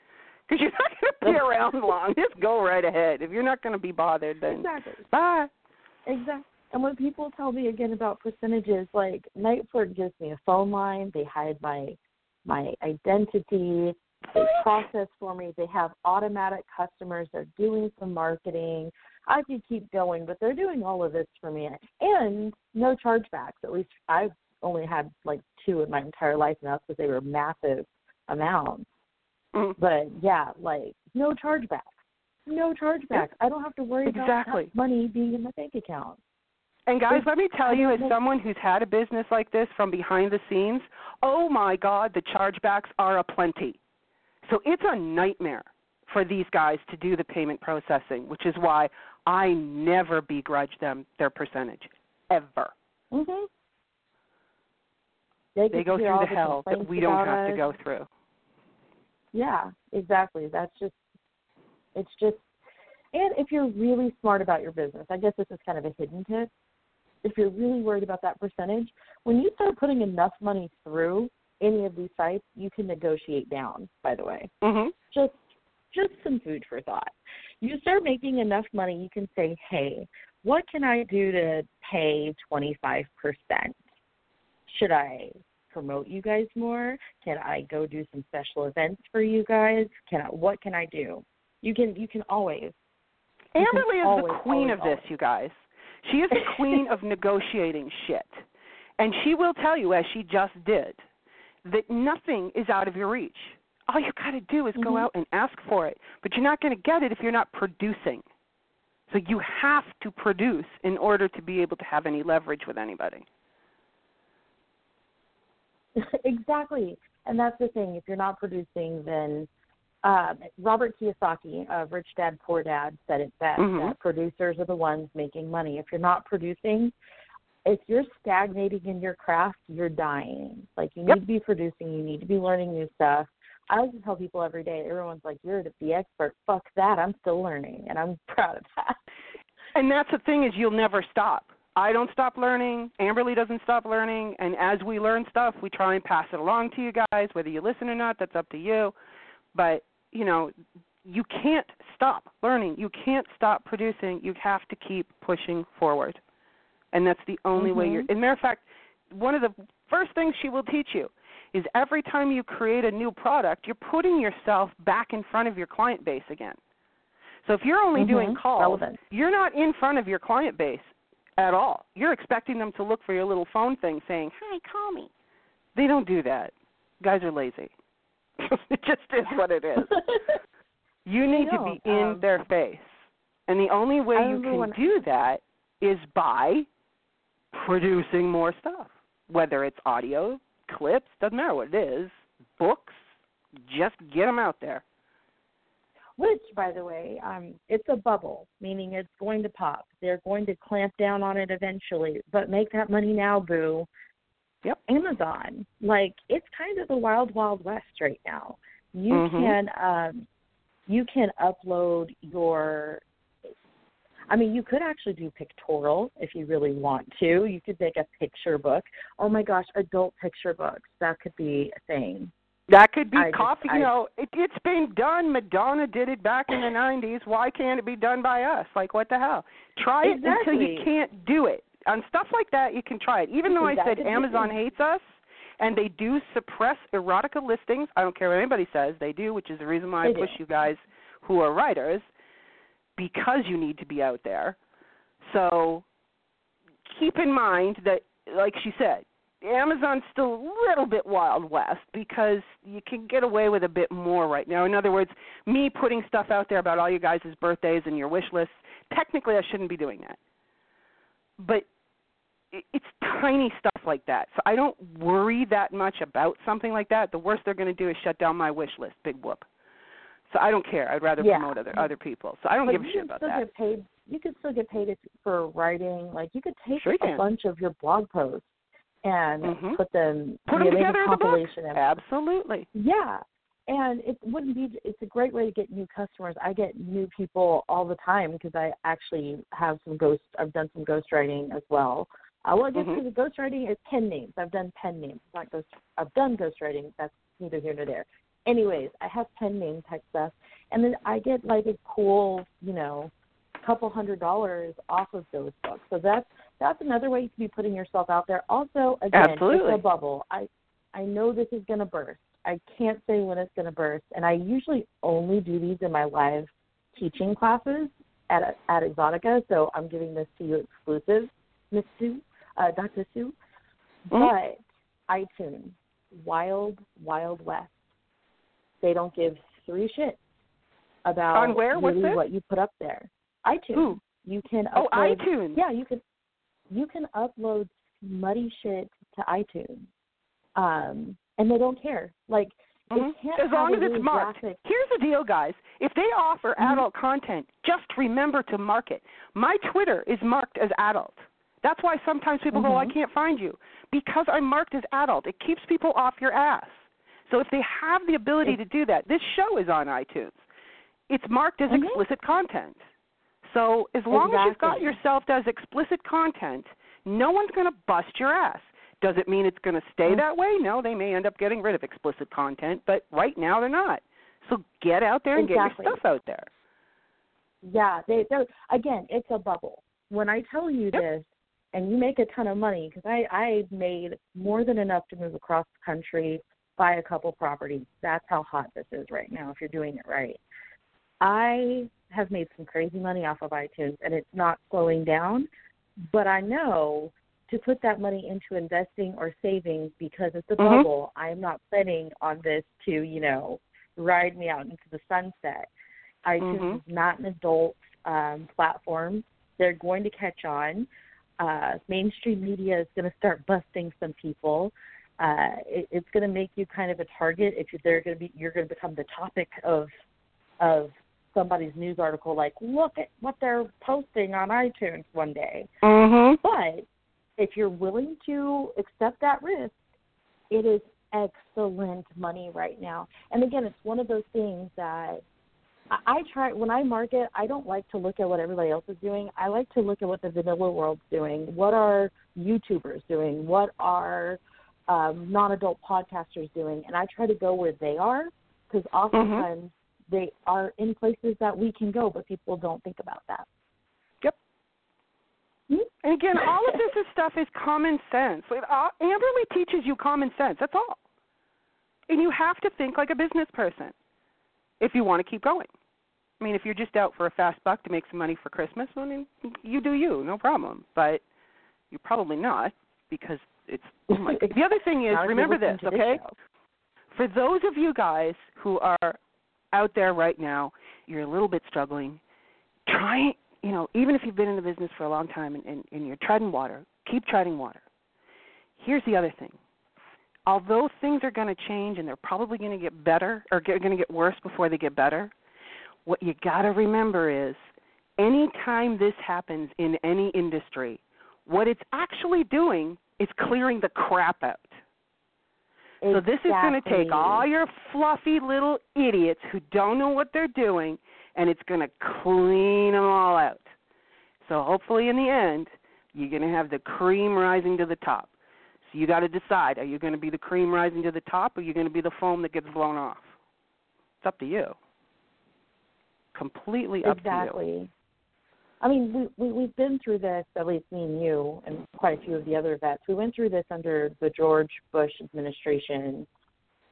Because you're not going to be around long. Just go right ahead. If you're not going to be bothered, then exactly bye. Exactly. And when people tell me again about percentages, like NiteFlirt gives me a phone line, they hide my my identity, they process for me, they have automatic customers, they're doing some marketing. I could keep going, but they're doing all of this for me. And no chargebacks. At least I've only had like two in my entire life now because they were massive amounts. Mm. But yeah, like no chargebacks. No chargebacks. I don't have to worry Exactly. about money being in my bank account. And guys, let me tell you, as someone who's had a business like this from behind the scenes, oh my God, the chargebacks are aplenty. So it's a nightmare for these guys to do the payment processing, which is why I never begrudge them their percentage, ever. Mhm. They get go through the the hell that we don't have to go through. Yeah, exactly. That's just it's just and if you're really smart about your business, I guess this is kind of a hidden tip. If you're really worried about that percentage, when you start putting enough money through any of these sites, you can negotiate down, by the way. Mhm. Just just some food for thought. You start making enough money, you can say, "Hey, what can I do to pay 25%? Should I promote you guys more? Can I go do some special events for you guys? Can I what can I do?" You can you can always You can Amberly is the queen always, of this, always. you guys. She is the queen of negotiating shit. And she will tell you, as she just did, that nothing is out of your reach. All you got to do is go Mhm. out and ask for it. But you're not going to get it if you're not producing. So you have to produce in order to be able to have any leverage with anybody. exactly. And that's the thing. If you're not producing, then um, Robert Kiyosaki of Rich Dad Poor Dad said it best Mhm. that producers are the ones making money. If you're not producing, if you're stagnating in your craft, you're dying. Like you need Yep. to be producing, you need to be learning new stuff. I always tell people every day, everyone's like, You're the expert. Fuck that. I'm still learning and I'm proud of that. And that's the thing is you'll never stop. I don't stop learning. Amberly doesn't stop learning. And as we learn stuff, we try and pass it along to you guys. Whether you listen or not, that's up to you. But you know, you can't stop learning. You can't stop producing. You have to keep pushing forward. And that's the only way you're. Mm-hmm. As a matter of fact, one of the first things she will teach you is every time you create a new product, you're putting yourself back in front of your client base again. So if you're only doing Mhm. calls, Relevant. you're not in front of your client base at all. You're expecting them to look for your little phone thing saying, "Hi, call me." They don't do that. Guys are lazy. it just is what it is. You need to be in um, their face. And the only way you can when- do that is by producing more stuff. Whether it's audio, clips, doesn't matter what it is, books, just get them out there. Which, by the way, um, it's a bubble, meaning it's going to pop. They're going to clamp down on it eventually, but make that money now, boo. Yep. Amazon, like it's kind of the wild, wild west right now. You Mhm. can, um, you can upload your. I mean, you could actually do pictorial if you really want to. You could make a picture book. Oh my gosh, adult picture books. That could be a thing. That could be I just- coffee. I- you know, it, it's been done. Madonna did it back in the '90s. Why can't it be done by us? Like, what the hell? Try it until you can't do it. On stuff like that, you can try it. Even though I said Amazon hates us, and they do suppress erotica listings. I don't care what anybody says. They do, which is the reason why I push you guys who are writers because you need to be out there. So keep in mind that, like she said, Amazon's still a little bit wild west because you can get away with a bit more right now. In other words, me putting stuff out there about all you guys' birthdays and your wish lists, technically I shouldn't be doing that. But it's tiny stuff like that. So I don't worry that much about something like that. The worst they're going to do is shut down my wish list. Big whoop. So I don't care. I'd rather Yeah. promote other other people. So I don't but give a shit about that. get paid. You could still get paid if, for writing. Like you could take Sure you a can. bunch of your blog posts and Mhm. put them Put them together a as a book. compilation of Absolutely. yeah. And it wouldn't be. It's a great way to get new customers. I get new people all the time because I actually have some ghost. I've done some ghostwriting as well. Uh, well, I guess Mhm. because ghostwriting is pen names. I've done pen names, not ghost. I've done ghostwriting. That's neither here nor there. Anyways, I have pen name type stuff, and then I get like a cool, you know, couple hundred dollars off of those books. So that's that's another way you can be putting yourself out there. Also, again, Absolutely. it's a bubble. I I know this is going to burst. I can't say when it's going to burst, and I usually only do these in my live teaching classes at at Exotica. So I'm giving this to you exclusive, Miss Sue, uh, Dr. Sue. Mhm. But iTunes, Wild Wild West, they don't give three shits about On where? What's really what you put up there. iTunes. Who? You can Oh, upload, iTunes. Yeah, you can you can upload muddy shit to iTunes, um, and they don't care. Like Mhm. can't As long as it's marked. graphic- Here's the deal, guys. If they offer Mhm. adult content, just remember to mark it. My Twitter is marked as adult. That's why sometimes people go, I Mhm. can't find you. Because I'm marked as adult. It keeps people off your ass. So if they have the ability to do that, this show is on iTunes. It's marked as Mhm. explicit content. So as long as you've got yourself as explicit content, no one's going to bust your ass. Does it mean it's going to stay Mm. that way? No, they may end up getting rid of explicit content, but right now they're not. So get out there and Exactly. get your stuff out there. Yeah, they they're again, it's a bubble. When I tell you Yep. this and you make a ton of money because I I made more than enough to move across the country, buy a couple properties. That's how hot this is right now if you're doing it right. I have made some crazy money off of iTunes and it's not slowing down, but I know to put that money into investing or savings because it's a Mhm. bubble. I am not planning on this to, you know, ride me out into the sunset. iTunes Mhm. is not an adult um, platform. They're going to catch on. Uh, mainstream media is going to start busting some people. Uh, it, it's going to make you kind of a target if you're, they're going to be you're going to become the topic of of somebody's news article. Like, look at what they're posting on iTunes one day. Mhm. But if you're willing to accept that risk, it is excellent money right now. And again, it's one of those things that I try when I market. I don't like to look at what everybody else is doing. I like to look at what the vanilla world's doing. What are YouTubers doing? What are um, non-adult podcasters doing? And I try to go where they are because oftentimes they are in places that we can go, but people don't think about that. Yep. Hmm? And again, all of this is stuff is common sense. Like, uh, Amberly teaches you common sense. That's all. And you have to think like a business person if you want to keep going. I mean, if you're just out for a fast buck to make some money for Christmas, I mean, you do you, no problem. But you're probably not because it's. Oh my, the other thing is, remember this, okay? For those of you guys who are out there right now, you're a little bit struggling. Try, you know, even if you've been in the business for a long time and, and, and you're treading water, keep treading water. Here's the other thing. Although things are going to change and they're probably going to get better or going to get worse before they get better, what you got to remember is anytime this happens in any industry, what it's actually doing is clearing the crap out. So this is going to take all your fluffy little idiots who don't know what they're doing, and it's going to clean them all out. So hopefully, in the end, you're going to have the cream rising to the top. So you got to decide: are you going to be the cream rising to the top, or are you going to be the foam that gets blown off? It's up to you. Completely up to you. exactly. I mean, we, we we've been through this, at least me and you, and quite a few of the other vets. We went through this under the George Bush administration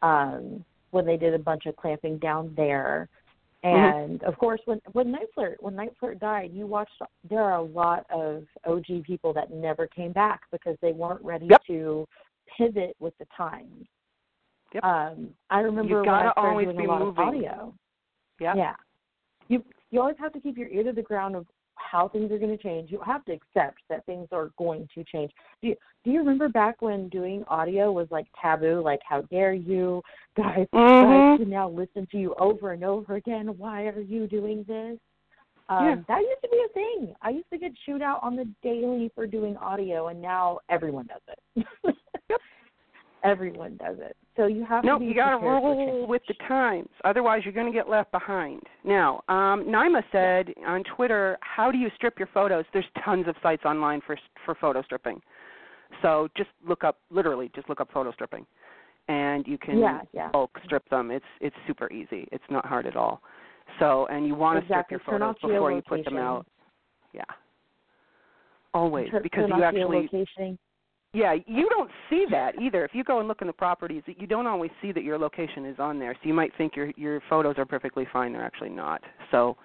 um, when they did a bunch of clamping down there. Mhm. And of course, when when NiteFlirt when NiteFlirt died, you watched. There are a lot of OG people that never came back because they weren't ready Yep. to pivot with the times. Yep. Um, I remember when gotta I started doing be a lot moving. of audio. Yeah. Yeah. You you always have to keep your ear to the ground of how things are going to change. You have to accept that things are going to change. Do you, do you remember back when doing audio was like taboo? Like, how dare you guys? Mhm. Guys can now listen to you over and over again. Why are you doing this? Um, Yeah. That used to be a thing. I used to get chewed out on the daily for doing audio, and now everyone does it. Yep. Everyone does it. So you have No, to be you got to roll with the times. Otherwise, you're going to get left behind. Now, um, Naima said on Twitter, "How do you strip your photos?" There's tons of sites online for for photo stripping. So just look up, literally, just look up photo stripping, and you can Yeah, yeah. bulk strip them. It's it's super easy. It's not hard at all. So, and you want to Exactly. strip your photos before you put them out. Yeah. Always, Turn- because turn you actually. Yeah, you don't see that either. If you go and look in the properties, you don't always see that your location is on there. So you might think your your photos are perfectly fine. They're actually not. So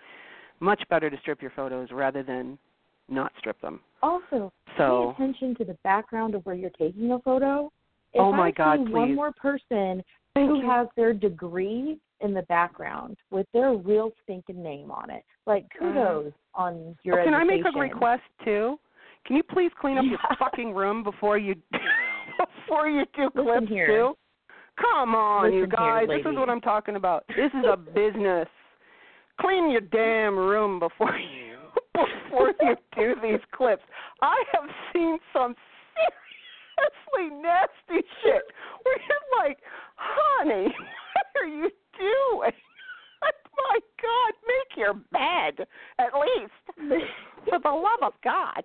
much better to strip your photos rather than not strip them. Also, So pay attention to the background of where you're taking a photo. If Oh my I God, see one more person thank who you. has their degree in the background with their real stinking name on it, like uh-huh. kudos on your Oh, can I make a request too? Can you please clean up your fucking room before you before you do Listen clips here. too? Come on, you Listen here, guys. this is what I'm talking about. This is a business. Clean your damn room before you before you do these clips. I have seen some seriously nasty shit where you're like, honey, what are you doing? My God, make your bed at least. For the love of God.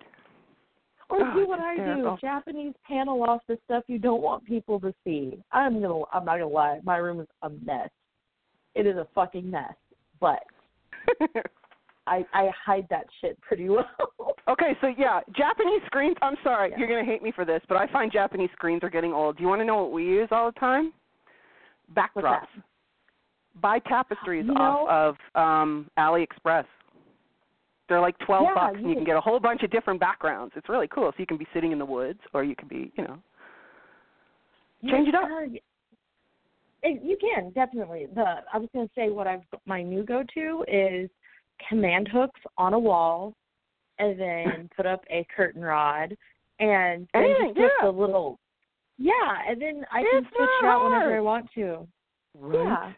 Or Oh, do what I hysterical. do. Japanese panel off the stuff you don't want people to see. I'm gonna I'm not gonna lie, my room is a mess. It is a fucking mess. But I I hide that shit pretty well. okay, so yeah, Japanese screens. I'm sorry, Yeah. you're going to hate me for this, but I find Japanese screens are getting old. Do you want to know what we use all the time? Backdrops. Buy tapestries You off of um AliExpress. They're like 12 Yeah, bucks, and you can can- get a whole bunch of different backgrounds. It's really cool. So you can be sitting in the woods, or you could be, you know. Change it up. Uh, you can definitely. The I was going to say what I've my new go to is command hooks on a wall, and then put up a curtain rod, and then Anything, just yeah. the little. Yeah, and then I can switch it out whenever. I want to. Right? Yeah.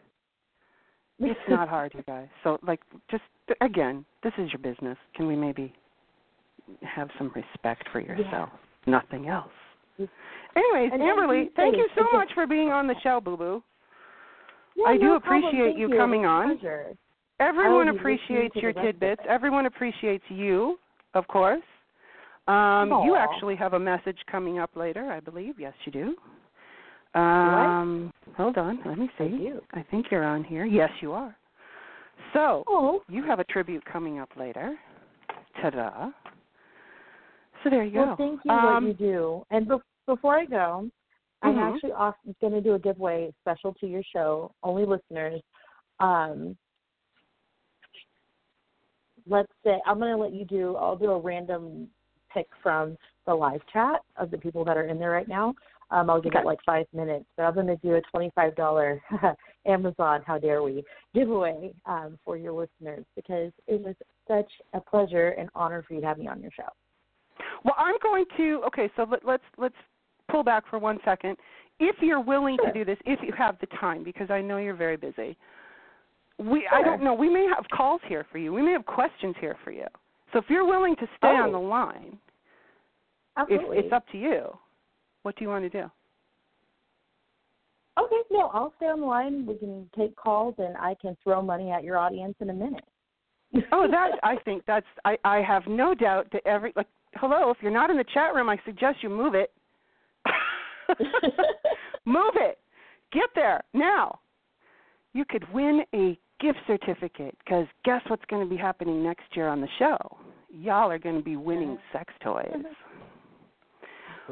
It's not hard, you guys. So, like, just again, this is your business. Can we maybe have some respect for yourself? Nothing else. Anyways, And- Amberly, thank you so much for being on the show, Boo Boo. Yeah, I do no appreciate you you coming a on. pleasure. Everyone appreciates your the rest of tidbits. Everyone appreciates you, of course. Um, you actually have a message coming up later, I believe. Yes, you do. Um, hold on, let me see. do. I think you're on here. Yes, you are. So, Oh, you have a tribute coming up later. Ta-da. So there you well, go. thank you Um, what you do. And be- before I go, I'm Mhm. actually off going to do a giveaway special to your show, only listeners. Um, let's say I'm going to let you do. I'll do a random pick from the live chat of the people that are in there right now. Um, I'll give Okay. it like five minutes, but I'm going to do a twenty-five dollar Amazon How Dare We giveaway um, for your listeners because it was such a pleasure and honor for you to have me on your show. Well, I'm going to. Okay, so let, let's let's pull back for one second. If you're willing Sure. to do this, if you have the time, because I know you're very busy. We I don't know. We may have calls here for you. We may have questions here for you. So if you're willing to stay on Oh. the line, Absolutely. it's, it's up to you. What do you want to do? Okay, no, I'll stay on the line. We can take calls, and I can throw money at your audience in a minute. Oh, that I think that's I I have no doubt that every like hello, if you're not in the chat room, I suggest you move it. move it. Get there now. You could win a gift certificate because guess what's going to be happening next year on the show? Y'all are going to be winning sex toys.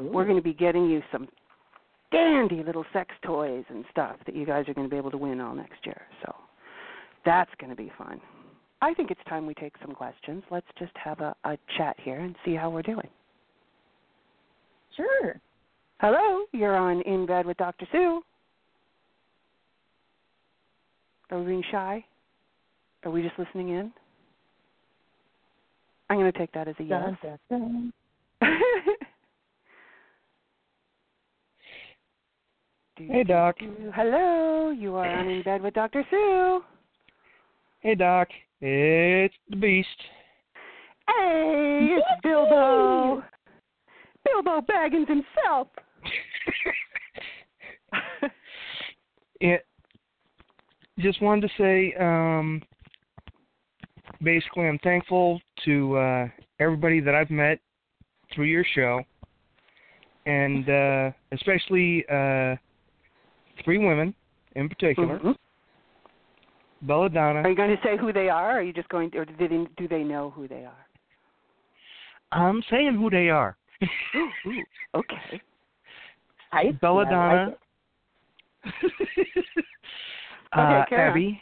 Mm-hmm. We're going to be getting you some dandy little sex toys and stuff that you guys are going to be able to win all next year. So that's going to be fun. I think it's time we take some questions. Let's just have a, a chat here and see how we're doing. Sure. Hello, you're on In Bed with Dr. Sue. Are we being shy? Are we just listening in? I'm going to take that as a yes. Dun, dun, dun. Hey, Doc. Hello, you are on In Bed with Dr. Sue. Hey, Doc. It's the Beast. Hey, it's Bilbo. Bilbo Baggins himself. Yeah, just wanted to say, um, basically, I'm thankful to uh, everybody that I've met through your show, and uh, especially uh, three women in particular: Mhm. Belladonna. Are you going to say who they are? Or are you just going, to, or do they, do they know who they are? I'm saying who they are. Ooh, ooh, okay. I Belladonna. it. uh, on. Abby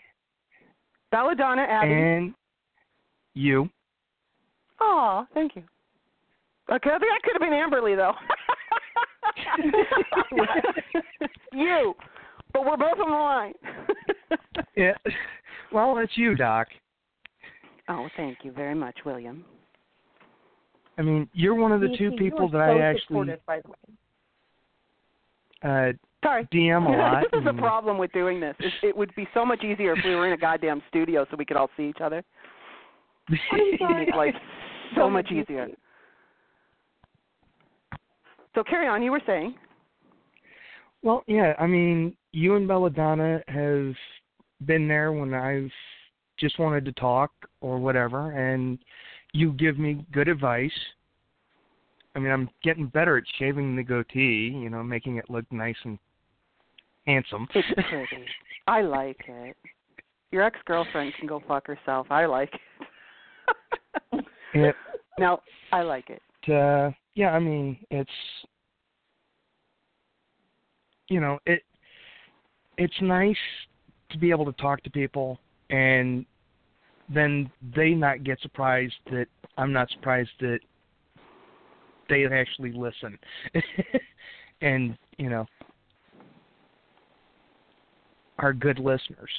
Belladonna Abby. and you. Aw, thank you. Okay, I think I could have been Amberly though. you, but we're both on the line. Yeah. Well, it's you, Doc. oh, thank you very much, William. I mean, you're one of the You two see, people that so I actually supportive, by the way. uh, Sorry. DM a lot. this is a problem with doing this. It, it would be so much easier if we were in a goddamn studio so we could all see each other. It'd make life so much easier. So carry on. You were saying. Well, yeah, I mean, you and Belladonna have been there when I've just wanted to talk or whatever, and you give me good advice. I mean, I'm getting better at shaving the goatee, you know, making it look nice and handsome. It's pretty. I like it. Your ex girlfriend can go fuck herself. I like it. it, no, I like it. uh, yeah, I mean, it's you know, it it's nice to be able to talk to people and then they not get surprised that I'm not surprised that they actually listen. and, you know, are good listeners.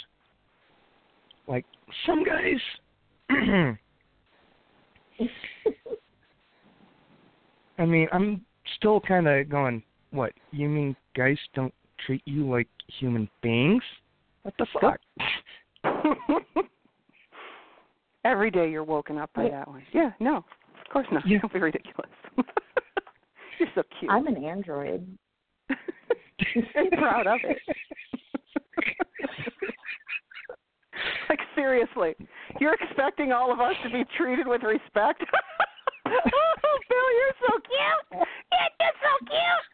Like some guys I mean, I'm still kind of going, what? You mean guys don't treat you like human beings? What the fuck? Every day you're woken up by Yeah. that one. Yeah, no, of course not. Yeah. Don't be ridiculous. you're so cute. I'm an android. I'm proud of it. like seriously, you're expecting all of us to be treated with respect? Oh, Bill, you're so cute. Yeah, you're so cute.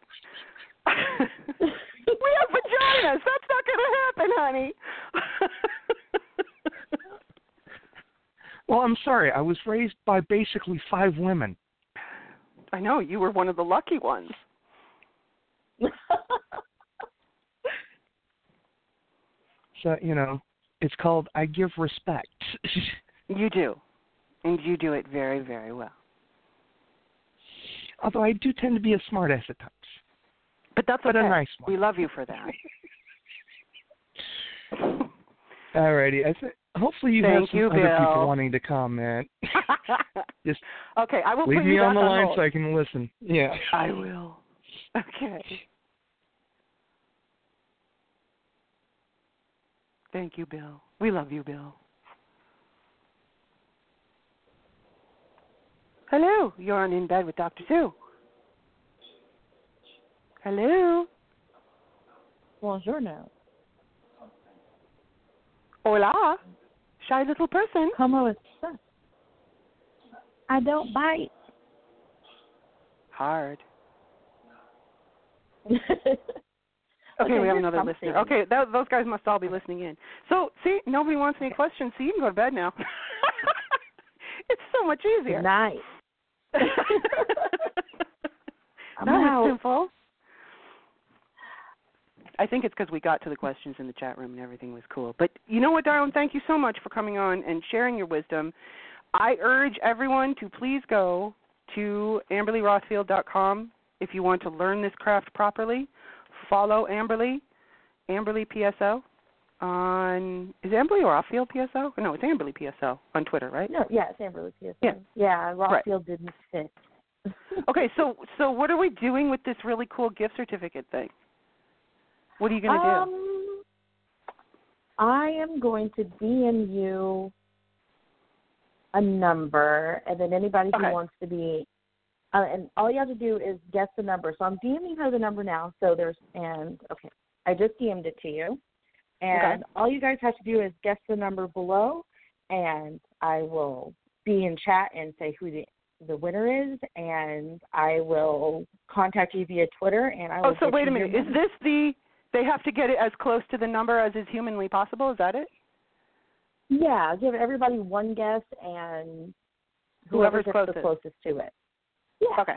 we have vaginas. That's not going to happen, honey. Well, I'm sorry. I was raised by basically five women. I know you were one of the lucky ones. So, you know, it's called I give respect. You do. and you do it very, very well. Although I do tend to be a smartass at times. But that's But a nice one. We love you for that. All righty. I th- hopefully you Thank have some you, other Bill. people wanting to comment. Just okay, I will Leave put me you on the line hold. so I can listen. Yeah. I will. Okay. Thank you, Bill. We love you, Bill. Hello, you're on In Bed with Dr. Sue. Hello. Bonjour now. Hola. Shy little person. Como? I don't bite. Hard. okay, Okay, we have another something. listener. Okay, that, those guys must all be listening in. So, see, nobody wants any questions, so you can go to bed now. it's so much easier. Nice. That was simple. I think it's because we got to the questions in the chat room and everything was cool. But you know what, darling? Thank you so much for coming on and sharing your wisdom. I urge everyone to please go to amberlyrothfield.com if you want to learn this craft properly. Follow Amberly, Amberly PSO on is it Amberly or Rothfield PSO? No, it's Amberly PSO on Twitter, right? No, yeah, it's Amberly PSO. Yeah. Yeah, Rothfield didn't fit. Okay, so so what are we doing with this really cool gift certificate thing? What are you going to do? um, I am going to DM you a number, and then anybody Okay. who wants to be, uh, and all you have to do is guess the number. So I'm DMing her the number now. So there's, and okay, I just DM'd it to you, and all you guys have to do is guess the number below, and I will be in chat and say who the the winner is, and I will contact you via Twitter, and I oh, will. Oh, so wait a minute. Is this the they have to get it as close to the number as is humanly possible? Is that it? Yeah, give everybody one guess and whoever Whoever's gets closest. the closest to it. Yeah. Okay.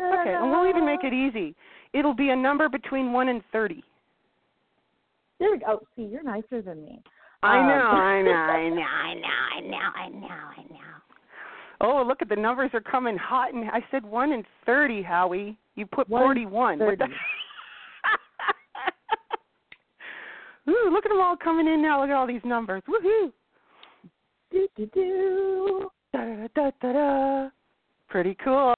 Okay, and we'll even make it easy. It'll be a number between 1 and 30. There we go. Oh, see, you're nicer than me. I Um, know, I know, I know, I know, I know, I know, I know. Oh, look at the numbers are coming hot and I said 1 and 30, Howie. You put One 41. What the Ooh, look at them all coming in now. Look at all these numbers. Woohoo! Do do do. Da da da da da. Pretty cool.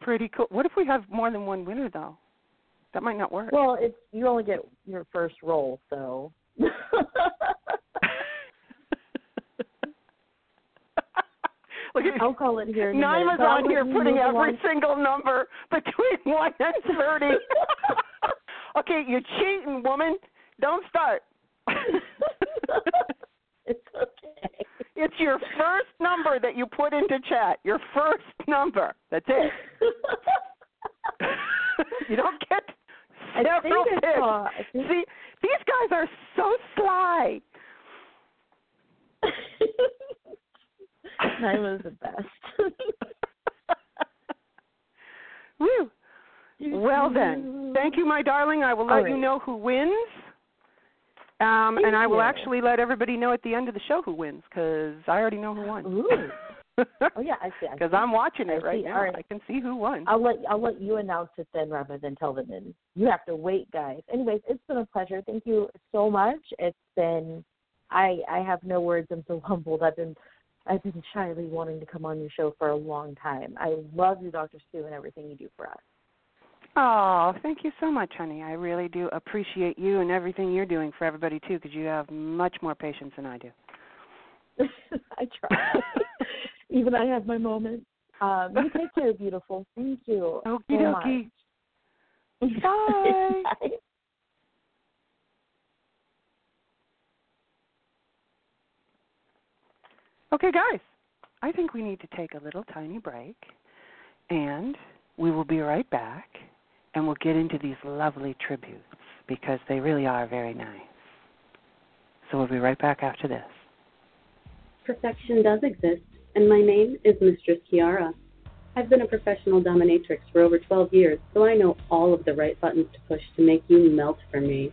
Pretty cool. What if we have more than one winner though? That might not work. Well, it's you only get your first roll, so. Look at I'll call it here. Naima's on here putting every along. single number between one and thirty. okay, you're cheating, woman. Don't start. it's okay. it's your first number that you put into chat. Your first number. That's it. you don't get think several picks. saw. I think See, these guys are so sly. I was the best. Woo. Well then, thank you, my darling. I will let All you know who wins. Um, and I will actually let everybody know at the end of the show who wins because I already know who won. Oh yeah, I see. Because. I'm watching it I right see. now. Right. I can see who won. I'll let I'll let you announce it then rather than tell them and you have to wait guys. Anyways, it's been a pleasure. Thank you so much. It's been I I have no words. I'm so humbled. I've been I've been shyly wanting to come on your show for a long time. I love you, Dr. Sue, and everything you do for us. Oh, thank you so much, honey. I really do appreciate you and everything you're doing for everybody too, because you have much more patience than I do. I try. Even I have my moments. Um, you take care, beautiful. Thank you. Okie so dokie. much. Bye. Bye. Okay, guys, I think we need to take a little tiny break, and we will be right back, and we'll get into these lovely tributes because they really are very nice. So we'll be right back after this. Perfection does exist, and my name is Mistress Kiara. I've been a professional dominatrix for over 12 years, so I know all of the right buttons to push to make you melt for me.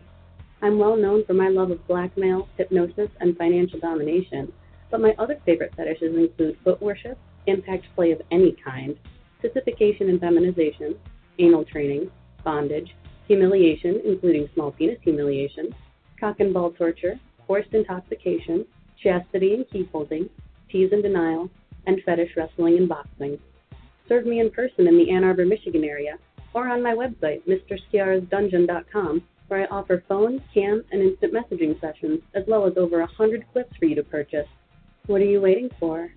I'm well known for my love of blackmail, hypnosis, and financial domination. but my other favorite fetishes include foot worship, impact play of any kind, sissification and feminization, anal training, bondage, humiliation, including small penis humiliation, cock and ball torture, forced intoxication, chastity and key holding, tease and denial, and fetish wrestling and boxing. Serve me in person in the Ann Arbor, Michigan area, or on my website, mrskiarasdungeon.com, where I offer phone, cam, and instant messaging sessions, as well as over a hundred clips for you to purchase. What are you waiting for?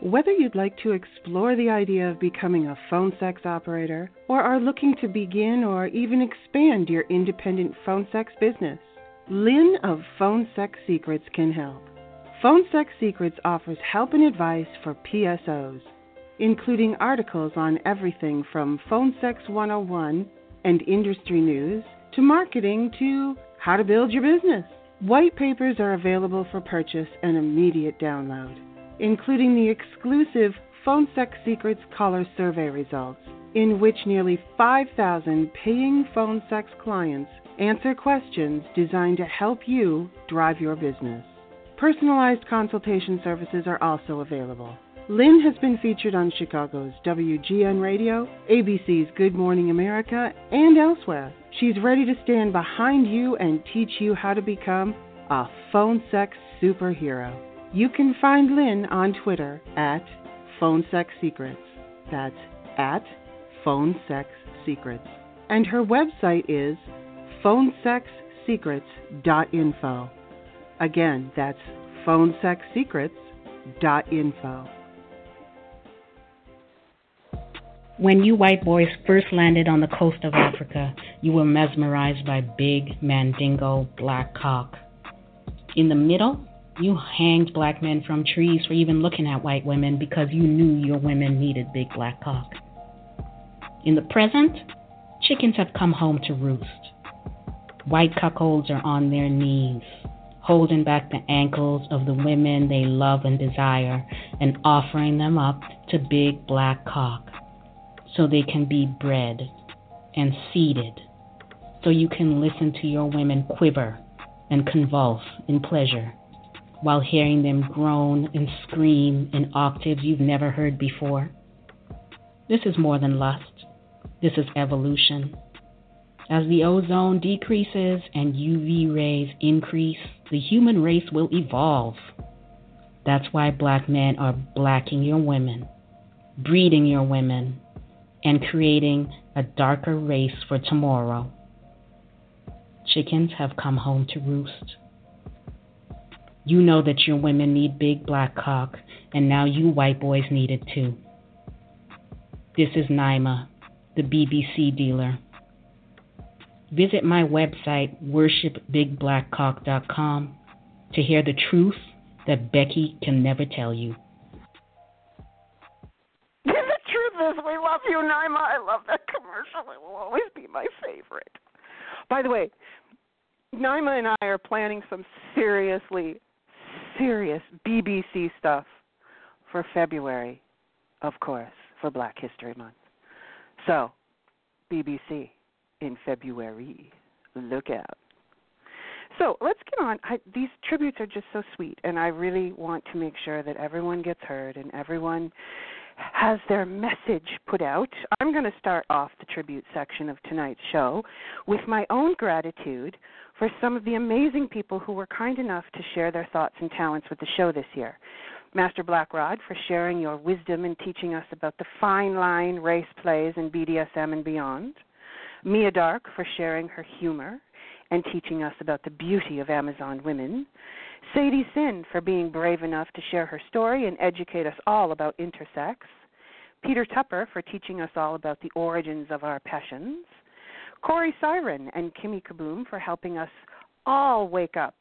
Whether you'd like to explore the idea of becoming a phone sex operator, or are looking to begin or even expand your independent phone sex business, Lynn of Phone Sex Secrets can help. Phone Sex Secrets offers help and advice for PSOs, including articles on everything from Phone Sex 101 and industry news to marketing to how to build your business. White papers are available for purchase and immediate download, including the exclusive Phone Sex Secrets Caller Survey results, in which nearly 5,000 paying phone sex clients answer questions designed to help you drive your business. Personalized consultation services are also available. Lynn has been featured on Chicago's WGN Radio, ABC's Good Morning America, and elsewhere. She's ready to stand behind you and teach you how to become a phone sex superhero. You can find Lynn on Twitter at Phone Sex Secrets. That's at Phone Sex Secrets. And her website is phonesexsecrets.info. Again, that's phonesexsecrets.info. When you white boys first landed on the coast of Africa, you were mesmerized by big mandingo black cock. In the middle, you hanged black men from trees for even looking at white women because you knew your women needed big black cock. In the present, chickens have come home to roost. White cuckolds are on their knees, holding back the ankles of the women they love and desire and offering them up to big black cock so they can be bred and seeded so you can listen to your women quiver and convulse in pleasure while hearing them groan and scream in octaves you've never heard before. This is more than lust. This is evolution. As the ozone decreases and UV rays increase, the human race will evolve. That's why black men are blacking your women, breeding your women, and creating a darker race for tomorrow. Chickens have come home to roost. You know that your women need big black cock, and now you white boys need it too. This is Naima, the BBC dealer. Visit my website, worshipbigblackcock.com, to hear the truth that Becky can never tell you. the truth is, we love you, Naima. I love that commercial. It will always be my favorite. By the way, Naima and I are planning some seriously serious BBC stuff for February, of course, for Black History Month. So, BBC in February. Look out. So let's get on. I, these tributes are just so sweet, and I really want to make sure that everyone gets heard and everyone has their message put out. I'm going to start off the tribute section of tonight's show with my own gratitude for some of the amazing people who were kind enough to share their thoughts and talents with the show this year. Master Blackrod for sharing your wisdom and teaching us about the fine line race plays in BDSM and beyond. Mia Dark for sharing her humor and teaching us about the beauty of Amazon women. Sadie Sin for being brave enough to share her story and educate us all about intersex. Peter Tupper for teaching us all about the origins of our passions. Corey Siren and Kimmy Kaboom for helping us all wake up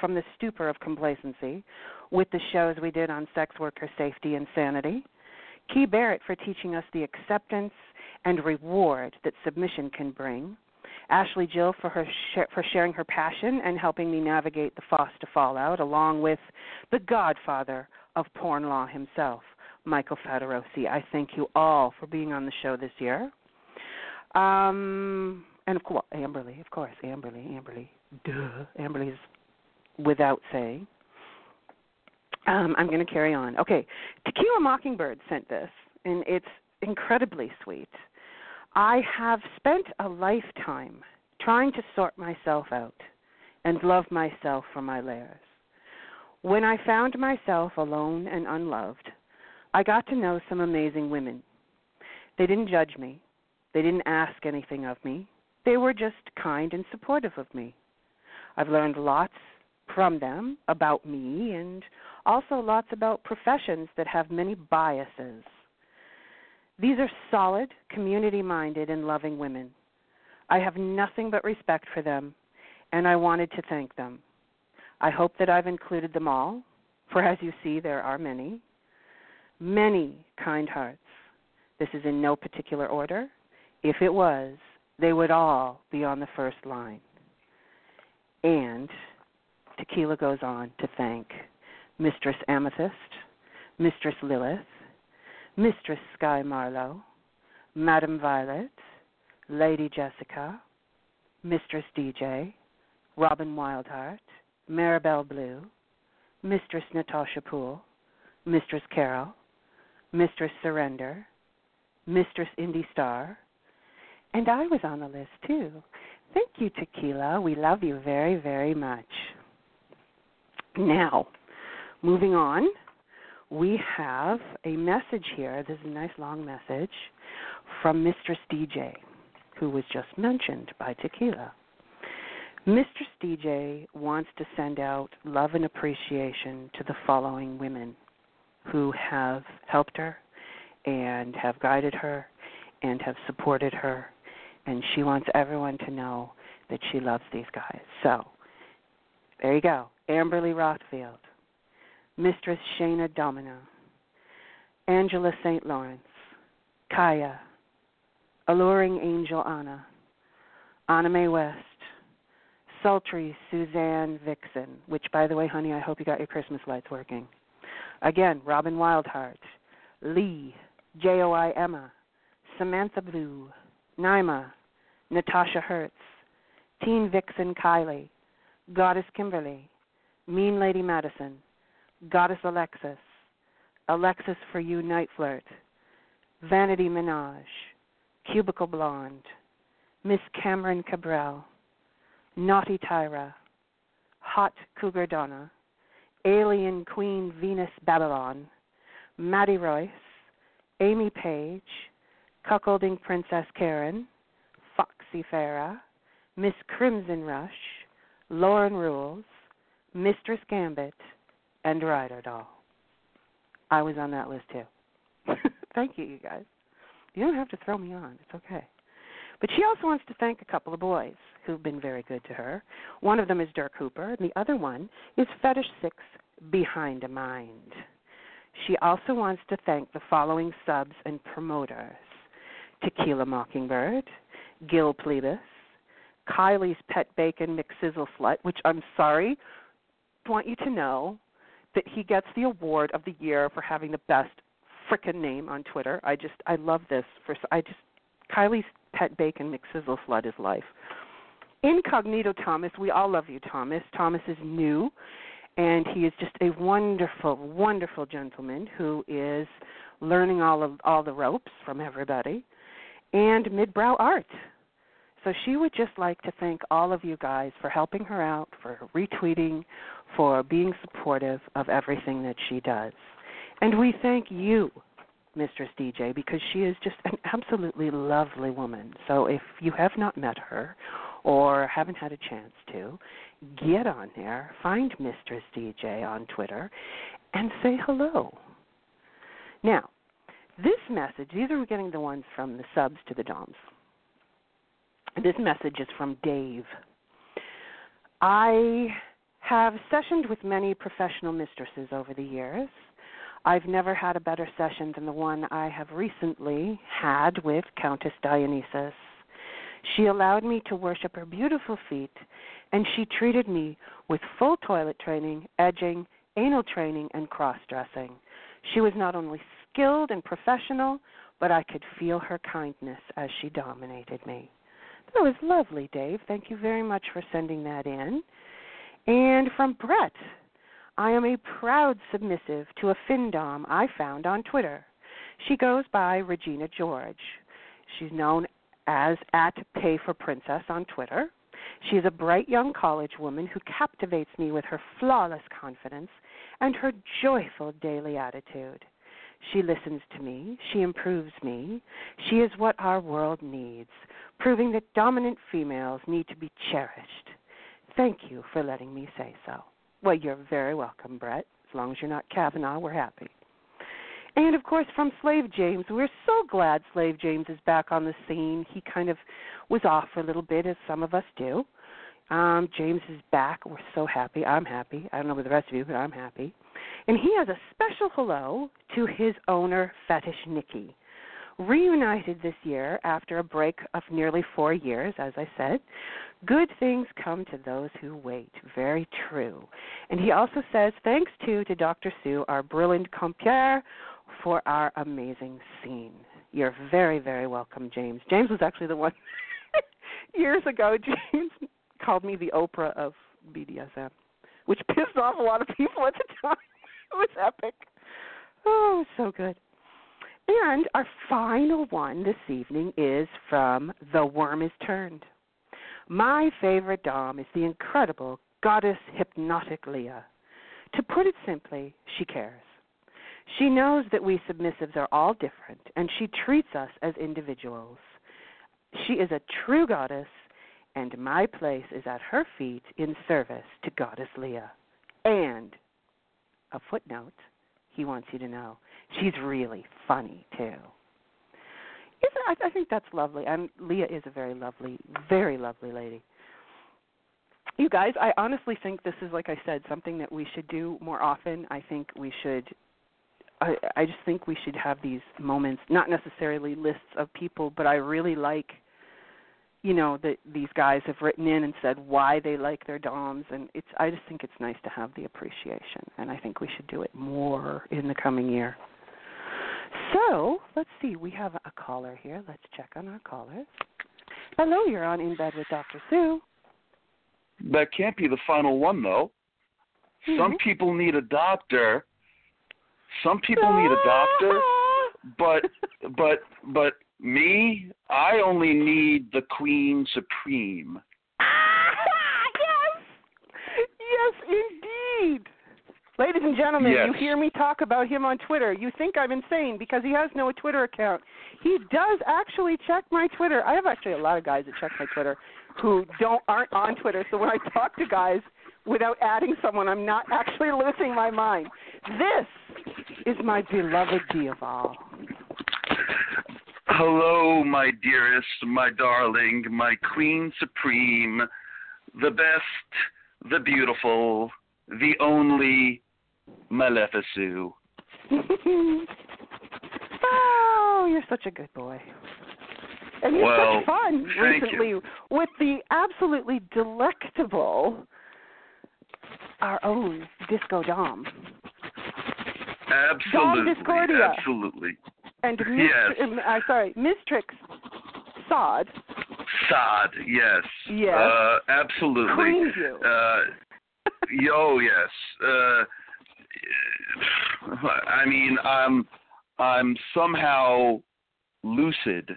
from the stupor of complacency with the shows we did on sex worker safety and sanity. Key Barrett for teaching us the acceptance and reward that submission can bring. Ashley Jill for her for sharing her passion and helping me navigate the FOSTA fallout, along with the godfather of porn law himself, Michael Fattorosi. I thank you all for being on the show this year. Um, and of course, Amberly, of course, Amberly, Amberly, duh, Amberly's without saying. Um, I'm going to carry on. Okay, Tequila Mockingbird sent this, and it's incredibly sweet. I have spent a lifetime trying to sort myself out and love myself for my layers. When I found myself alone and unloved, I got to know some amazing women. They didn't judge me, they didn't ask anything of me, they were just kind and supportive of me. I've learned lots from them about me and also lots about professions that have many biases. These are solid, community minded, and loving women. I have nothing but respect for them, and I wanted to thank them. I hope that I've included them all, for as you see, there are many. Many kind hearts. This is in no particular order. If it was, they would all be on the first line. And Tequila goes on to thank Mistress Amethyst, Mistress Lilith, Mistress Sky Marlowe, Madam Violet, Lady Jessica, Mistress DJ, Robin Wildheart, Maribel Blue, Mistress Natasha Poole, Mistress Carol, Mistress Surrender, Mistress Indy Star, and I was on the list too. Thank you, Tequila. We love you very, very much. Now, moving on, we have a message here. This is a nice long message from Mistress DJ, who was just mentioned by Tequila. Mistress DJ wants to send out love and appreciation to the following women who have helped her and have guided her and have supported her and she wants everyone to know that she loves these guys. So, there you go. Amberly Rothfield, Mistress Shayna Domino, Angela St. Lawrence, Kaya, Alluring Angel Anna, Anna Mae West, Sultry Suzanne Vixen, which, by the way, honey, I hope you got your Christmas lights working. Again, Robin Wildheart, Lee, J.O.I. Emma, Samantha Blue, Naima, Natasha Hertz, Teen Vixen Kylie, Goddess Kimberly, Mean Lady Madison, Goddess Alexis, Alexis for You NiteFlirt, Vanity Minaj, Cubicle Blonde, Miss Cameron Cabral, Naughty Tyra, Hot Cougar Donna, Alien Queen Venus Babylon, Maddie Royce, Amy Page, Cuckolding Princess Karen, Foxy Farah, Miss Crimson Rush, Lauren Rules, Mistress Gambit, and Rider Doll. I was on that list too. Thank you, you guys. You don't have to throw me on. It's okay. But she also wants to thank a couple of boys who've been very good to her. One of them is Dirk Hooper, and the other one is Fetish Six Behind a Mind. She also wants to thank the following subs and promoters Tequila Mockingbird, Gil Plebis, Kylie's Pet Bacon McSizzle Slut, which I'm sorry, want you to know that he gets the award of the year for having the best frickin' name on Twitter. I just I love this for I just Kylie's Pet Bacon McSizzle Slut is life. Incognito Thomas, we all love you, Thomas. Thomas is new, and he is just a wonderful, wonderful gentleman who is learning all of all the ropes from everybody and Midbrow Art. So she would just like to thank all of you guys for helping her out, for retweeting, for being supportive of everything that she does. And we thank you, Mistress DJ, because she is just an absolutely lovely woman. So if you have not met her or haven't had a chance to, get on there, find Mistress DJ on Twitter, and say hello. Now, this message, these are getting the ones from the subs to the DOMs. This message is from Dave. I have sessioned with many professional mistresses over the years. I've never had a better session than the one I have recently had with Countess Dionysus. She allowed me to worship her beautiful feet, and she treated me with full toilet training, edging, anal training, and cross dressing. She was not only skilled and professional, but I could feel her kindness as she dominated me. That was lovely, Dave. Thank you very much for sending that in. And from Brett, I am a proud submissive to a FinDom I found on Twitter. She goes by Regina George. She's known as at Pay for Princess on Twitter. She is a bright young college woman who captivates me with her flawless confidence and her joyful daily attitude. She listens to me. She improves me. She is what our world needs, proving that dominant females need to be cherished. Thank you for letting me say so. Well, you're very welcome, Brett. As long as you're not Kavanaugh, we're happy. And of course, from Slave James, we're so glad Slave James is back on the scene. He kind of was off for a little bit, as some of us do. Um, James is back. We're so happy. I'm happy. I don't know about the rest of you, but I'm happy. And he has a special hello to his owner, Fetish Nikki. Reunited this year after a break of nearly four years, as I said. Good things come to those who wait. Very true. And he also says, thanks to, to Dr. Sue, our brilliant compere, for our amazing scene. You're very, very welcome, James. James was actually the one years ago. James called me the Oprah of BDSM, which pissed off a lot of people at the time. it was epic. Oh, so good. And our final one this evening is from The Worm is Turned. My favorite Dom is the incredible goddess hypnotic Leah. To put it simply, she cares. She knows that we submissives are all different, and she treats us as individuals. She is a true goddess, and my place is at her feet in service to Goddess Leah. And, a footnote, he wants you to know, she's really funny, too. Isn't, I, I think that's lovely. And Leah is a very lovely, very lovely lady. You guys, I honestly think this is, like I said, something that we should do more often. I think we should I, I just think we should have these moments, not necessarily lists of people, but I really like, you know, that these guys have written in and said why they like their DOMs, and it's. I just think it's nice to have the appreciation, and I think we should do it more in the coming year. So let's see, we have a caller here. Let's check on our callers. Hello, you're on In Bed with Dr. Sue. That can't be the final one, though. Mm-hmm. Some people need a doctor some people need a doctor, but but but me, I only need the Queen Supreme. yes, yes, indeed. Ladies and gentlemen, Yes. you hear me talk about him on Twitter. You think I'm insane because he has no Twitter account. He does actually check my Twitter. I have actually a lot of guys that check my Twitter who don't aren't on Twitter. So when I talk to guys without adding someone, I'm not actually losing my mind. This is my beloved Diaval. Hello, my dearest, my darling, my Queen Supreme, the best, the beautiful, the only Maleficent. oh, you're such a good boy. And you had Well, such fun recently you. with the absolutely delectable our own Disco Dom Absolutely, Discordia. absolutely. And Yes. uh, sorry, Mistrix Sod Sod, yes. Yes. Uh, absolutely. creamed you. Uh, yo, yes. Uh, I mean, I'm I'm somehow lucid,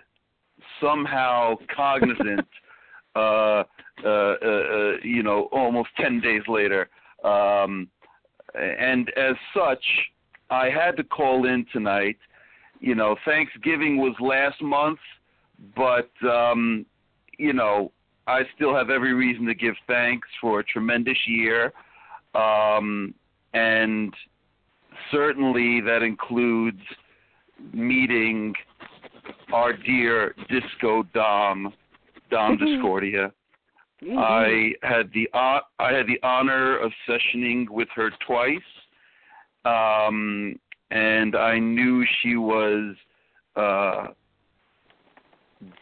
somehow cognizant. uh, uh, uh, uh, you know, almost ten days later, um, and as such, I had to call in tonight. You know, Thanksgiving was last month, but um, you know, I still have every reason to give thanks for a tremendous year. Um, and certainly that includes meeting our dear Disco Dom, Dom Discordia. Mhm. I had the hon- I had the honor of sessioning with her twice, um, and I knew she was uh,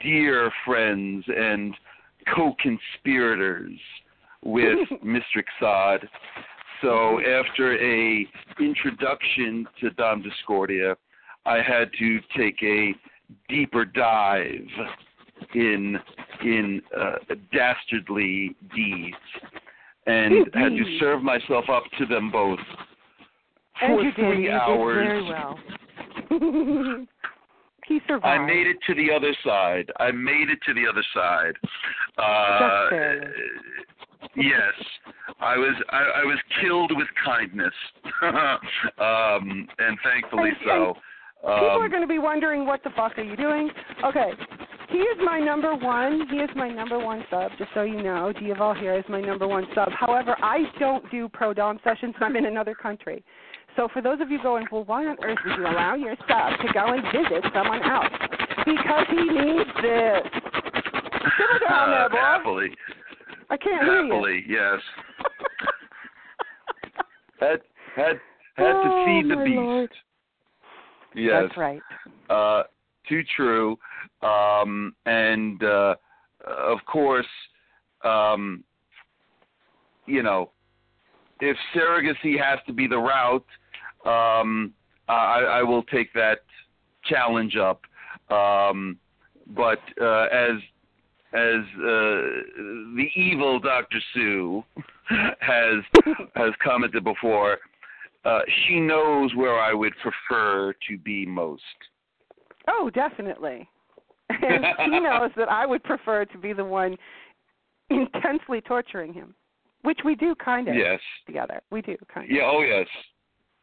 dear friends and co-conspirators with Mr. Xod. So after a introduction to Dom Discordia, I had to take a deeper dive in in uh, dastardly deeds. and had to serve myself up to them both and for you three did. hours. Did very well. he survived. I made it to the other side. I made it to the other side. Uh, Just yes, I was. I, I was killed with kindness, um, and thankfully And- so. People are Um, going to be wondering what the fuck are you doing? Okay, he is my number one. He is my number one sub. Just so you know, Diaval here is my number one sub. However, I don't do pro dom sessions. I'm in another country. So for those of you going, well, why on earth would you allow your sub to go and visit someone else? Because he needs this. Simmer down there, uh, boy. happily, I can't hear you. happily, yes. had had had to Oh, feed the beast. Lord. Yes. That's right. uh, too true. Um, and uh, of course, um, you know, if surrogacy has to be the route, um, I, I will take that challenge up. Um, but uh, as as uh, the evil Dr. Sue has has commented before, uh, she knows where I would prefer to be most. Oh, definitely. And he knows that I would prefer to be the one intensely torturing him, which we do kind of Yes. together. We do kind of Yeah. Oh, yes.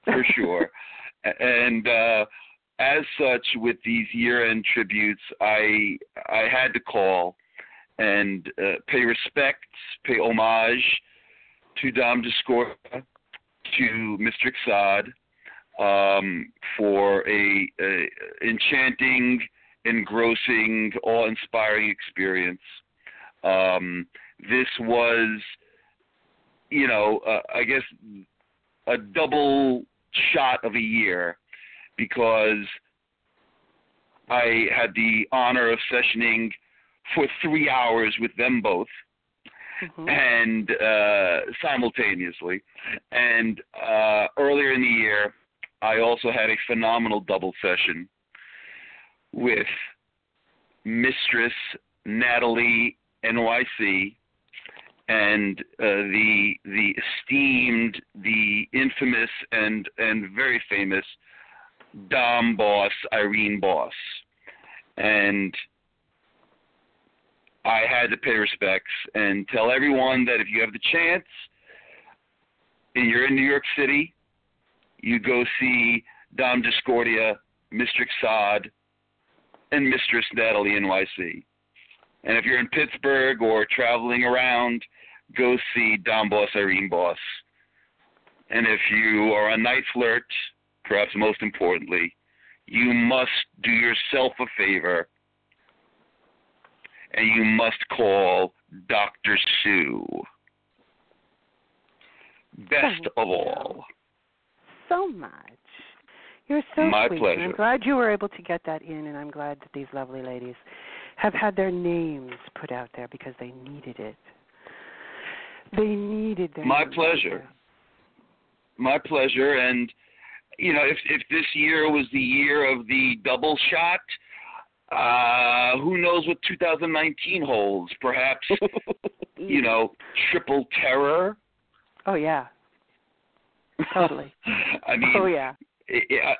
For sure. And uh, as such, with these year-end tributes, I I had to call and uh, pay respects, pay homage to Dom Discordia, to Mr. Xad, um, for a, a enchanting, engrossing, awe-inspiring experience. Um, this was, you know, uh, I guess a double shot of a year because I had the honor of sessioning for three hours with them both Mhm. and uh, simultaneously. And uh, earlier in the year, I also had a phenomenal double session with Mistress Natalie NYC and uh, the the esteemed, the infamous, and and very famous Dom Boss Irene Boss, and I had to pay respects and tell everyone that if you have the chance and you're in New York City, you go see Dom Discordia, Mr. Xad, and Mistress Natalie NYC. And if you're in Pittsburgh or traveling around, go see Dom Boss Irene Boss. And if you are a night flirt, perhaps most importantly, you must do yourself a favor and you must call Dr. Sue. Best Thank of all. So much. You're so My sweet. pleasure. I'm glad you were able to get that in, and I'm glad that these lovely ladies have had their names put out there because they needed it. They needed their My pleasure. My pleasure. And you know, if if this year was the year of the double shot, uh, who knows what 2019 holds? Perhaps you know, triple terror. Oh yeah. Totally. I mean, oh yeah. i-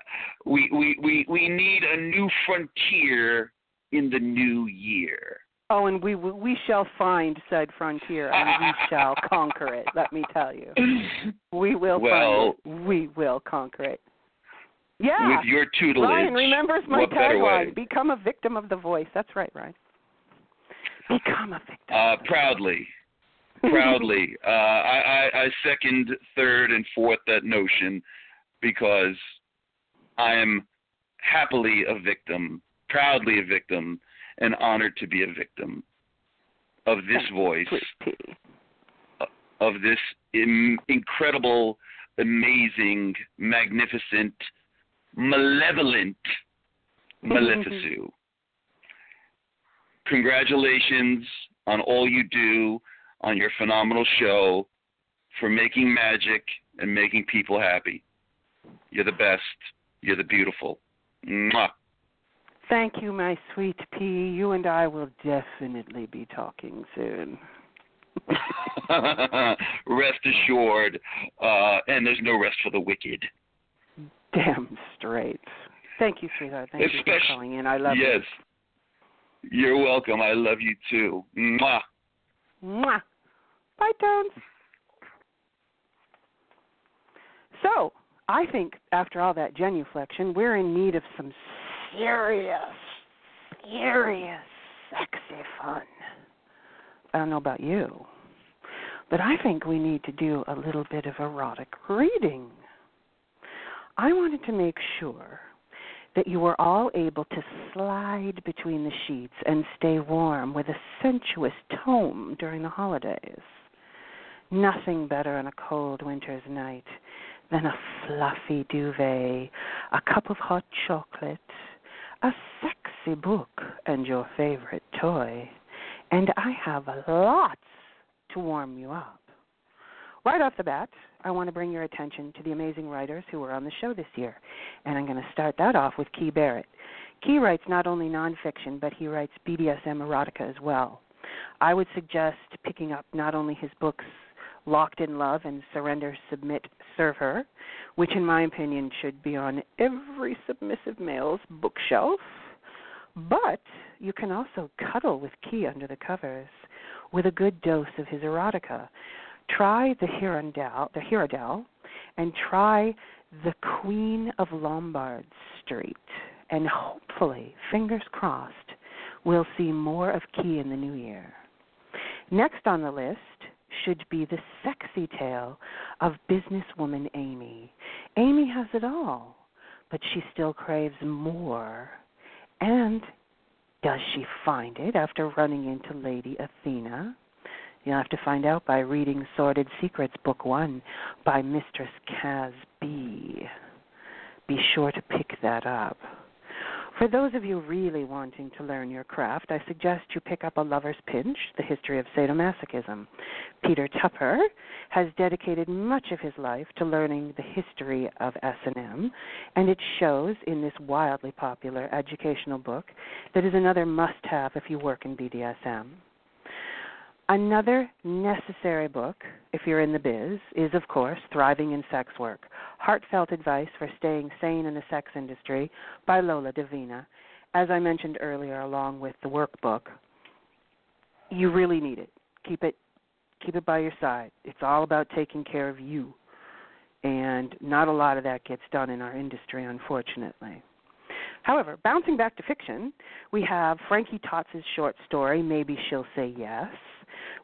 we we we we need a new frontier in the new year. Oh, and we we shall find said frontier, and we shall conquer it. Let me tell you, we will Well- find it. We will conquer it. Yeah. With your tutelage, Ryan remembers my what better way? tagline: "Become a victim of the voice." That's right, Ryan. Become a victim. Uh, proudly, proudly. Uh, I, I, I second, third, and fourth that notion because I am happily a victim, proudly a victim, and honored to be a victim of this voice, of this Im- incredible, amazing, magnificent, malevolent Maleficent. Congratulations on all you do on your phenomenal show for making magic and making people happy. You're the best. You're the beautiful. Mwah. Thank you, my sweet pea. You and I will definitely be talking soon. rest assured, uh, and there's no rest for the wicked. Damn straight. Thank you, sweetheart. Thank Especially, you for calling in. I love yes. You're welcome. I love you too. Mwah. Mwah. Bye, Tones. So, I think after all that genuflection, we're in need of some serious, serious, sexy fun. I don't know about you, but I think we need to do a little bit of erotic reading. I wanted to make sure that you were all able to slide between the sheets and stay warm with a sensuous tome during the holidays. Nothing better on a cold winter's night than a fluffy duvet, a cup of hot chocolate, a sexy book, and your favorite toy. And I have lots to warm you up. Right off the bat, I want to bring your attention to the amazing writers who were on the show this year. And I'm going to start that off with Key Barrett. Key writes not only nonfiction, but he writes BDSM erotica as well. I would suggest picking up not only his books Locked in Love and Surrender, Submit, Serve Her, which in my opinion should be on every submissive male's bookshelf, but you can also cuddle with Key under the covers with a good dose of his erotica. Try the Hirondelle, the Hirondelle, and try the Queen of Lombard Street, and hopefully, fingers crossed, we'll see more of Key in the new year. Next on the list should be the sexy tale of businesswoman Amy. Amy has it all, but she still craves more. And does she find it after running into Lady Athena? You'll have to find out by reading Sordid Secrets, Book One, by Mistress Kaz B. Be sure to pick that up. For those of you really wanting to learn your craft, I suggest you pick up A Lover's Pinch, The History of Sadomasochism. Peter Tupper has dedicated much of his life to learning the history of S&M, and it shows in this wildly popular educational book that is another must-have if you work in BDSM. Another necessary book, if you're in the biz, is of course Thriving in Sex Work Heartfelt Advice for Staying Sane in the Sex Industry by Lola Davina. As I mentioned earlier, along with the workbook, you really need it. Keep it keep it by your side. It's all about taking care of you. And not a lot of that gets done in our industry, unfortunately. However, bouncing back to fiction, we have Frankie Tots' short story, Maybe She'll Say Yes.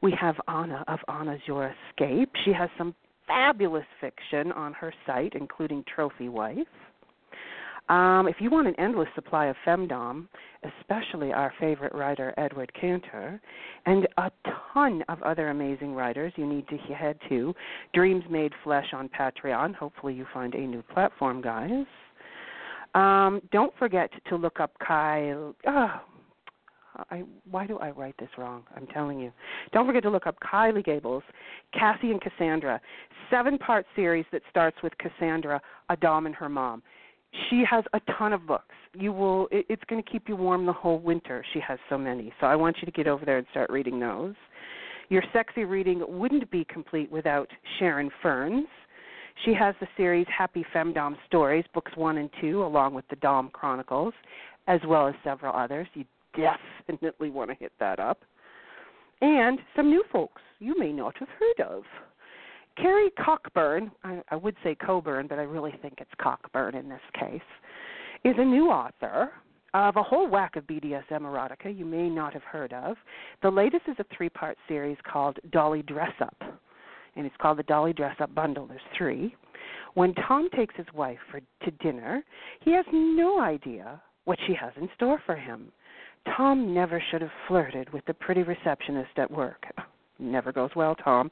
We have Anna of Anna's Your Escape. She has some fabulous fiction on her site, including Trophy Wife. Um, if you want an endless supply of femdom, especially our favorite writer Edward Cantor, and a ton of other amazing writers, you need to head to Dreams Made Flesh on Patreon. Hopefully, you find a new platform, guys. Um, don't forget to look up Kyle. Oh, I why do I write this wrong? I'm telling you. Don't forget to look up Kylie Gable's Cassie and Cassandra, seven part series that starts with Cassandra, a dom and her mom. She has a ton of books. You will it, it's going to keep you warm the whole winter. She has so many. So I want you to get over there and start reading those. Your sexy reading wouldn't be complete without Sharon Ferns. She has the series Happy Femdom Stories, books 1 and 2, along with the Dom Chronicles, as well as several others. You definitely want to hit that up. And some new folks you may not have heard of. Carrie Cockburn, I, I would say Coburn, but I really think it's Cockburn in this case, is a new author of a whole whack of BDSM erotica you may not have heard of. The latest is a three part series called Dolly Dress Up, and it's called the Dolly Dress Up Bundle. There's three. When Tom takes his wife for, to dinner, he has no idea what she has in store for him. Tom never should have flirted with the pretty receptionist at work. Never goes well, Tom.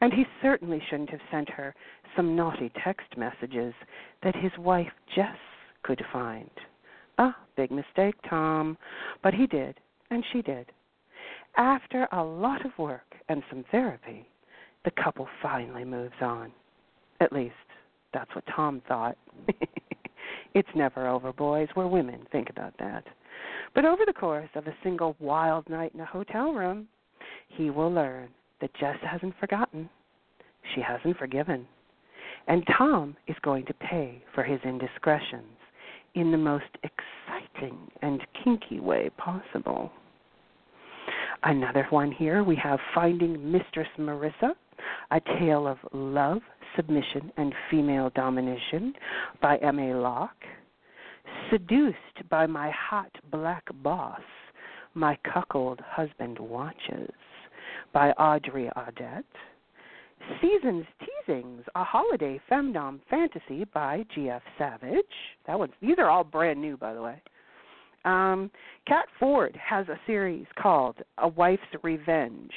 And he certainly shouldn't have sent her some naughty text messages that his wife Jess could find. Ah, big mistake, Tom. But he did, and she did. After a lot of work and some therapy, the couple finally moves on. At least, that's what Tom thought. it's never over, boys. We're women. Think about that. But over the course of a single wild night in a hotel room, he will learn that Jess hasn't forgotten. she hasn't forgiven. And Tom is going to pay for his indiscretions in the most exciting and kinky way possible. Another one here we have Finding Mistress Marissa, a tale of love, submission, and female domination by M.A. Locke. Seduced by my hot black boss, my cuckold husband watches by Audrey Audette. Seasons Teasings, a holiday femdom fantasy by G.F. Savage. That one's these are all brand new, by the way. Um, Kat Ford has a series called A Wife's Revenge,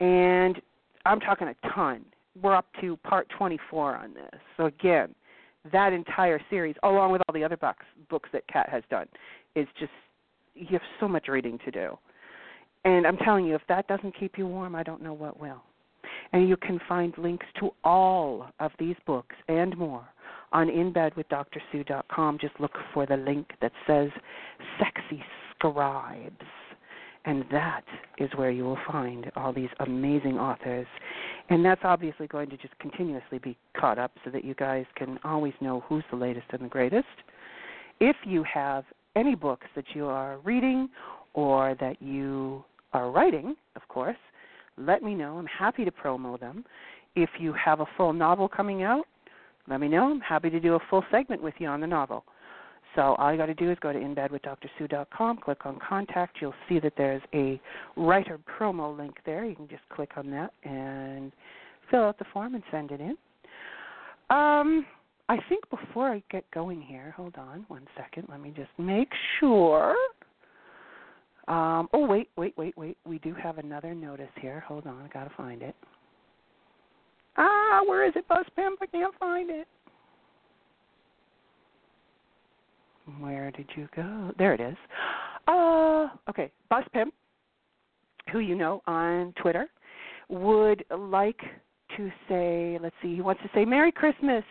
and I'm talking a ton. We're up to part 24 on this. So again, that entire series, along with all the other books books that Kat has done, is just you have so much reading to do. And I'm telling you, if that doesn't keep you warm, I don't know what will. And you can find links to all of these books and more on inbedwithdrsue.com. Just look for the link that says Sexy Scribes. And that is where you will find all these amazing authors. And that's obviously going to just continuously be caught up so that you guys can always know who's the latest and the greatest. If you have any books that you are reading or that you are writing, of course, let me know. I'm happy to promo them. If you have a full novel coming out, let me know. I'm happy to do a full segment with you on the novel. So all you got to do is go to inbedwithdrsue.com, click on contact. You'll see that there's a writer promo link there. You can just click on that and fill out the form and send it in. Um, I think before I get going here, hold on one second. Let me just make sure. Um, oh wait, wait, wait, wait. We do have another notice here. Hold on, I gotta find it. Ah, where is it, Buzz Pimp? I can't find it. Where did you go? There it is. Uh, okay, Buzz Pimp, who you know on Twitter, would like to say, let's see, he wants to say Merry Christmas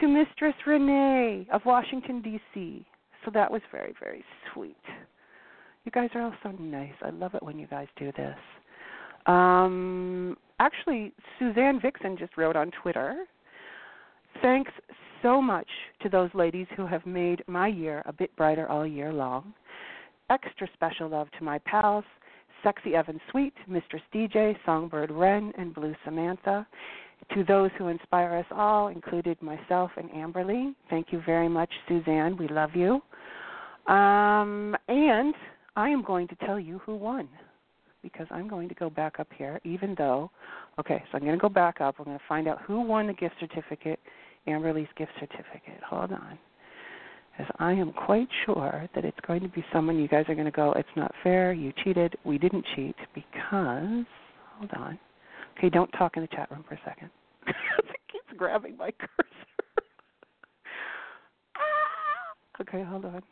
to Mistress Renee of Washington, D.C. So that was very, very sweet. You guys are all so nice. I love it when you guys do this. Um, actually, Suzanne Vixen just wrote on Twitter Thanks so much to those ladies who have made my year a bit brighter all year long. Extra special love to my pals, Sexy Evan Sweet, Mistress DJ, Songbird Wren, and Blue Samantha. To those who inspire us all, included myself and Amberly. Thank you very much, Suzanne. We love you. Um, and I am going to tell you who won because I'm going to go back up here, even though, okay, so I'm going to go back up. I'm going to find out who won the gift certificate, Amberly's gift certificate. Hold on. As I am quite sure that it's going to be someone you guys are going to go, it's not fair, you cheated. We didn't cheat because, hold on. Okay, don't talk in the chat room for a second. it keeps grabbing my cursor. ah! Okay, hold on.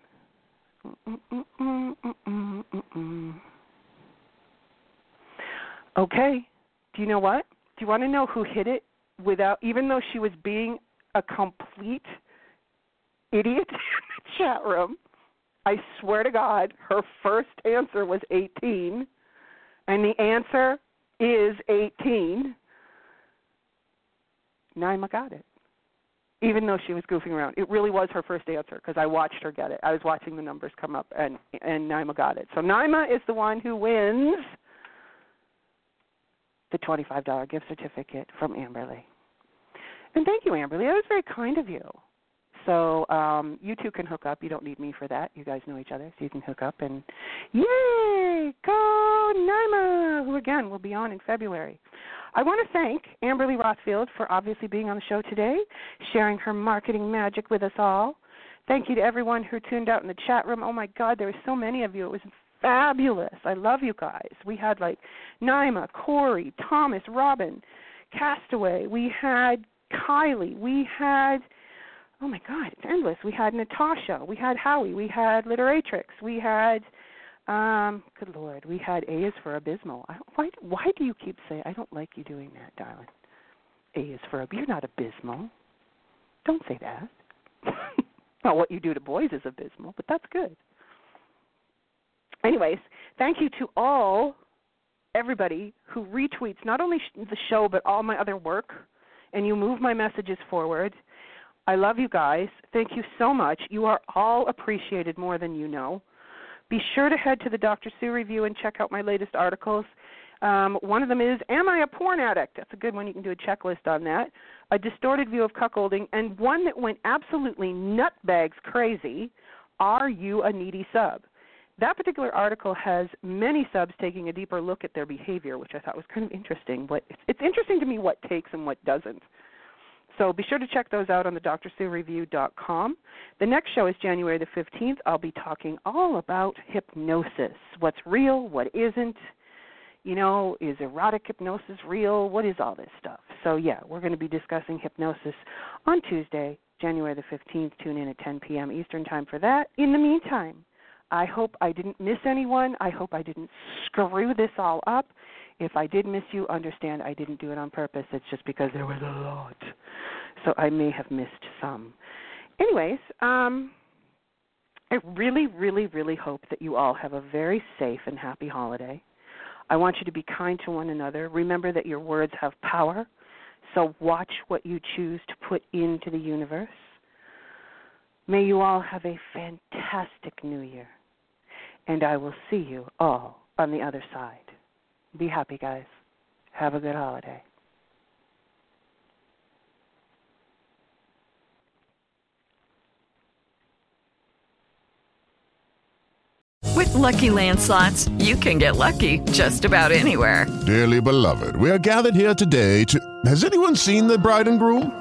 Okay. Do you know what? Do you want to know who hit it without, even though she was being a complete idiot in the chat room? I swear to God, her first answer was 18, and the answer is 18. Naima got it even though she was goofing around. It really was her first answer because I watched her get it. I was watching the numbers come up, and and Naima got it. So Naima is the one who wins the twenty-five dollar gift certificate from Amberly. And thank you, Amberly. That was very kind of you. So um, you two can hook up. You don't need me for that. You guys know each other, so you can hook up. And yay, go Naima, who again will be on in February. I want to thank Amberly Rothfield for obviously being on the show today, sharing her marketing magic with us all. Thank you to everyone who tuned out in the chat room. Oh my God, there were so many of you. It was fabulous. I love you guys. We had like Naima, Corey, Thomas, Robin, Castaway. We had Kylie. We had oh my God, it's endless. We had Natasha. We had Howie. We had Literatrix. We had um, good lord, we had A is for abysmal. I, why why do you keep saying I don't like you doing that, darling? A is for. You're not abysmal. Don't say that. well, what you do to boys is abysmal, but that's good. Anyways, thank you to all everybody who retweets not only the show but all my other work. And you move my messages forward. I love you guys. Thank you so much. You are all appreciated more than you know. Be sure to head to the Dr. Sue review and check out my latest articles. Um, one of them is Am I a Porn Addict? That's a good one. You can do a checklist on that. A distorted view of cuckolding, and one that went absolutely nutbags crazy Are you a needy sub? That particular article has many subs taking a deeper look at their behavior, which I thought was kind of interesting. What it's interesting to me what takes and what doesn't. So be sure to check those out on the drsuereview.com. The next show is January the 15th. I'll be talking all about hypnosis. What's real, what isn't. You know, is erotic hypnosis real? What is all this stuff? So, yeah, we're going to be discussing hypnosis on Tuesday, January the 15th. Tune in at 10 p.m. Eastern Time for that. In the meantime, I hope I didn't miss anyone. I hope I didn't screw this all up. If I did miss you, understand I didn't do it on purpose. It's just because there was a lot. So I may have missed some. Anyways, um, I really, really, really hope that you all have a very safe and happy holiday. I want you to be kind to one another. Remember that your words have power. So watch what you choose to put into the universe. May you all have a fantastic new year. And I will see you all on the other side. Be happy, guys. Have a good holiday. With LuckyLand Slots, you can get lucky just about anywhere. Dearly beloved, we are gathered here today to. Has anyone seen the bride and groom?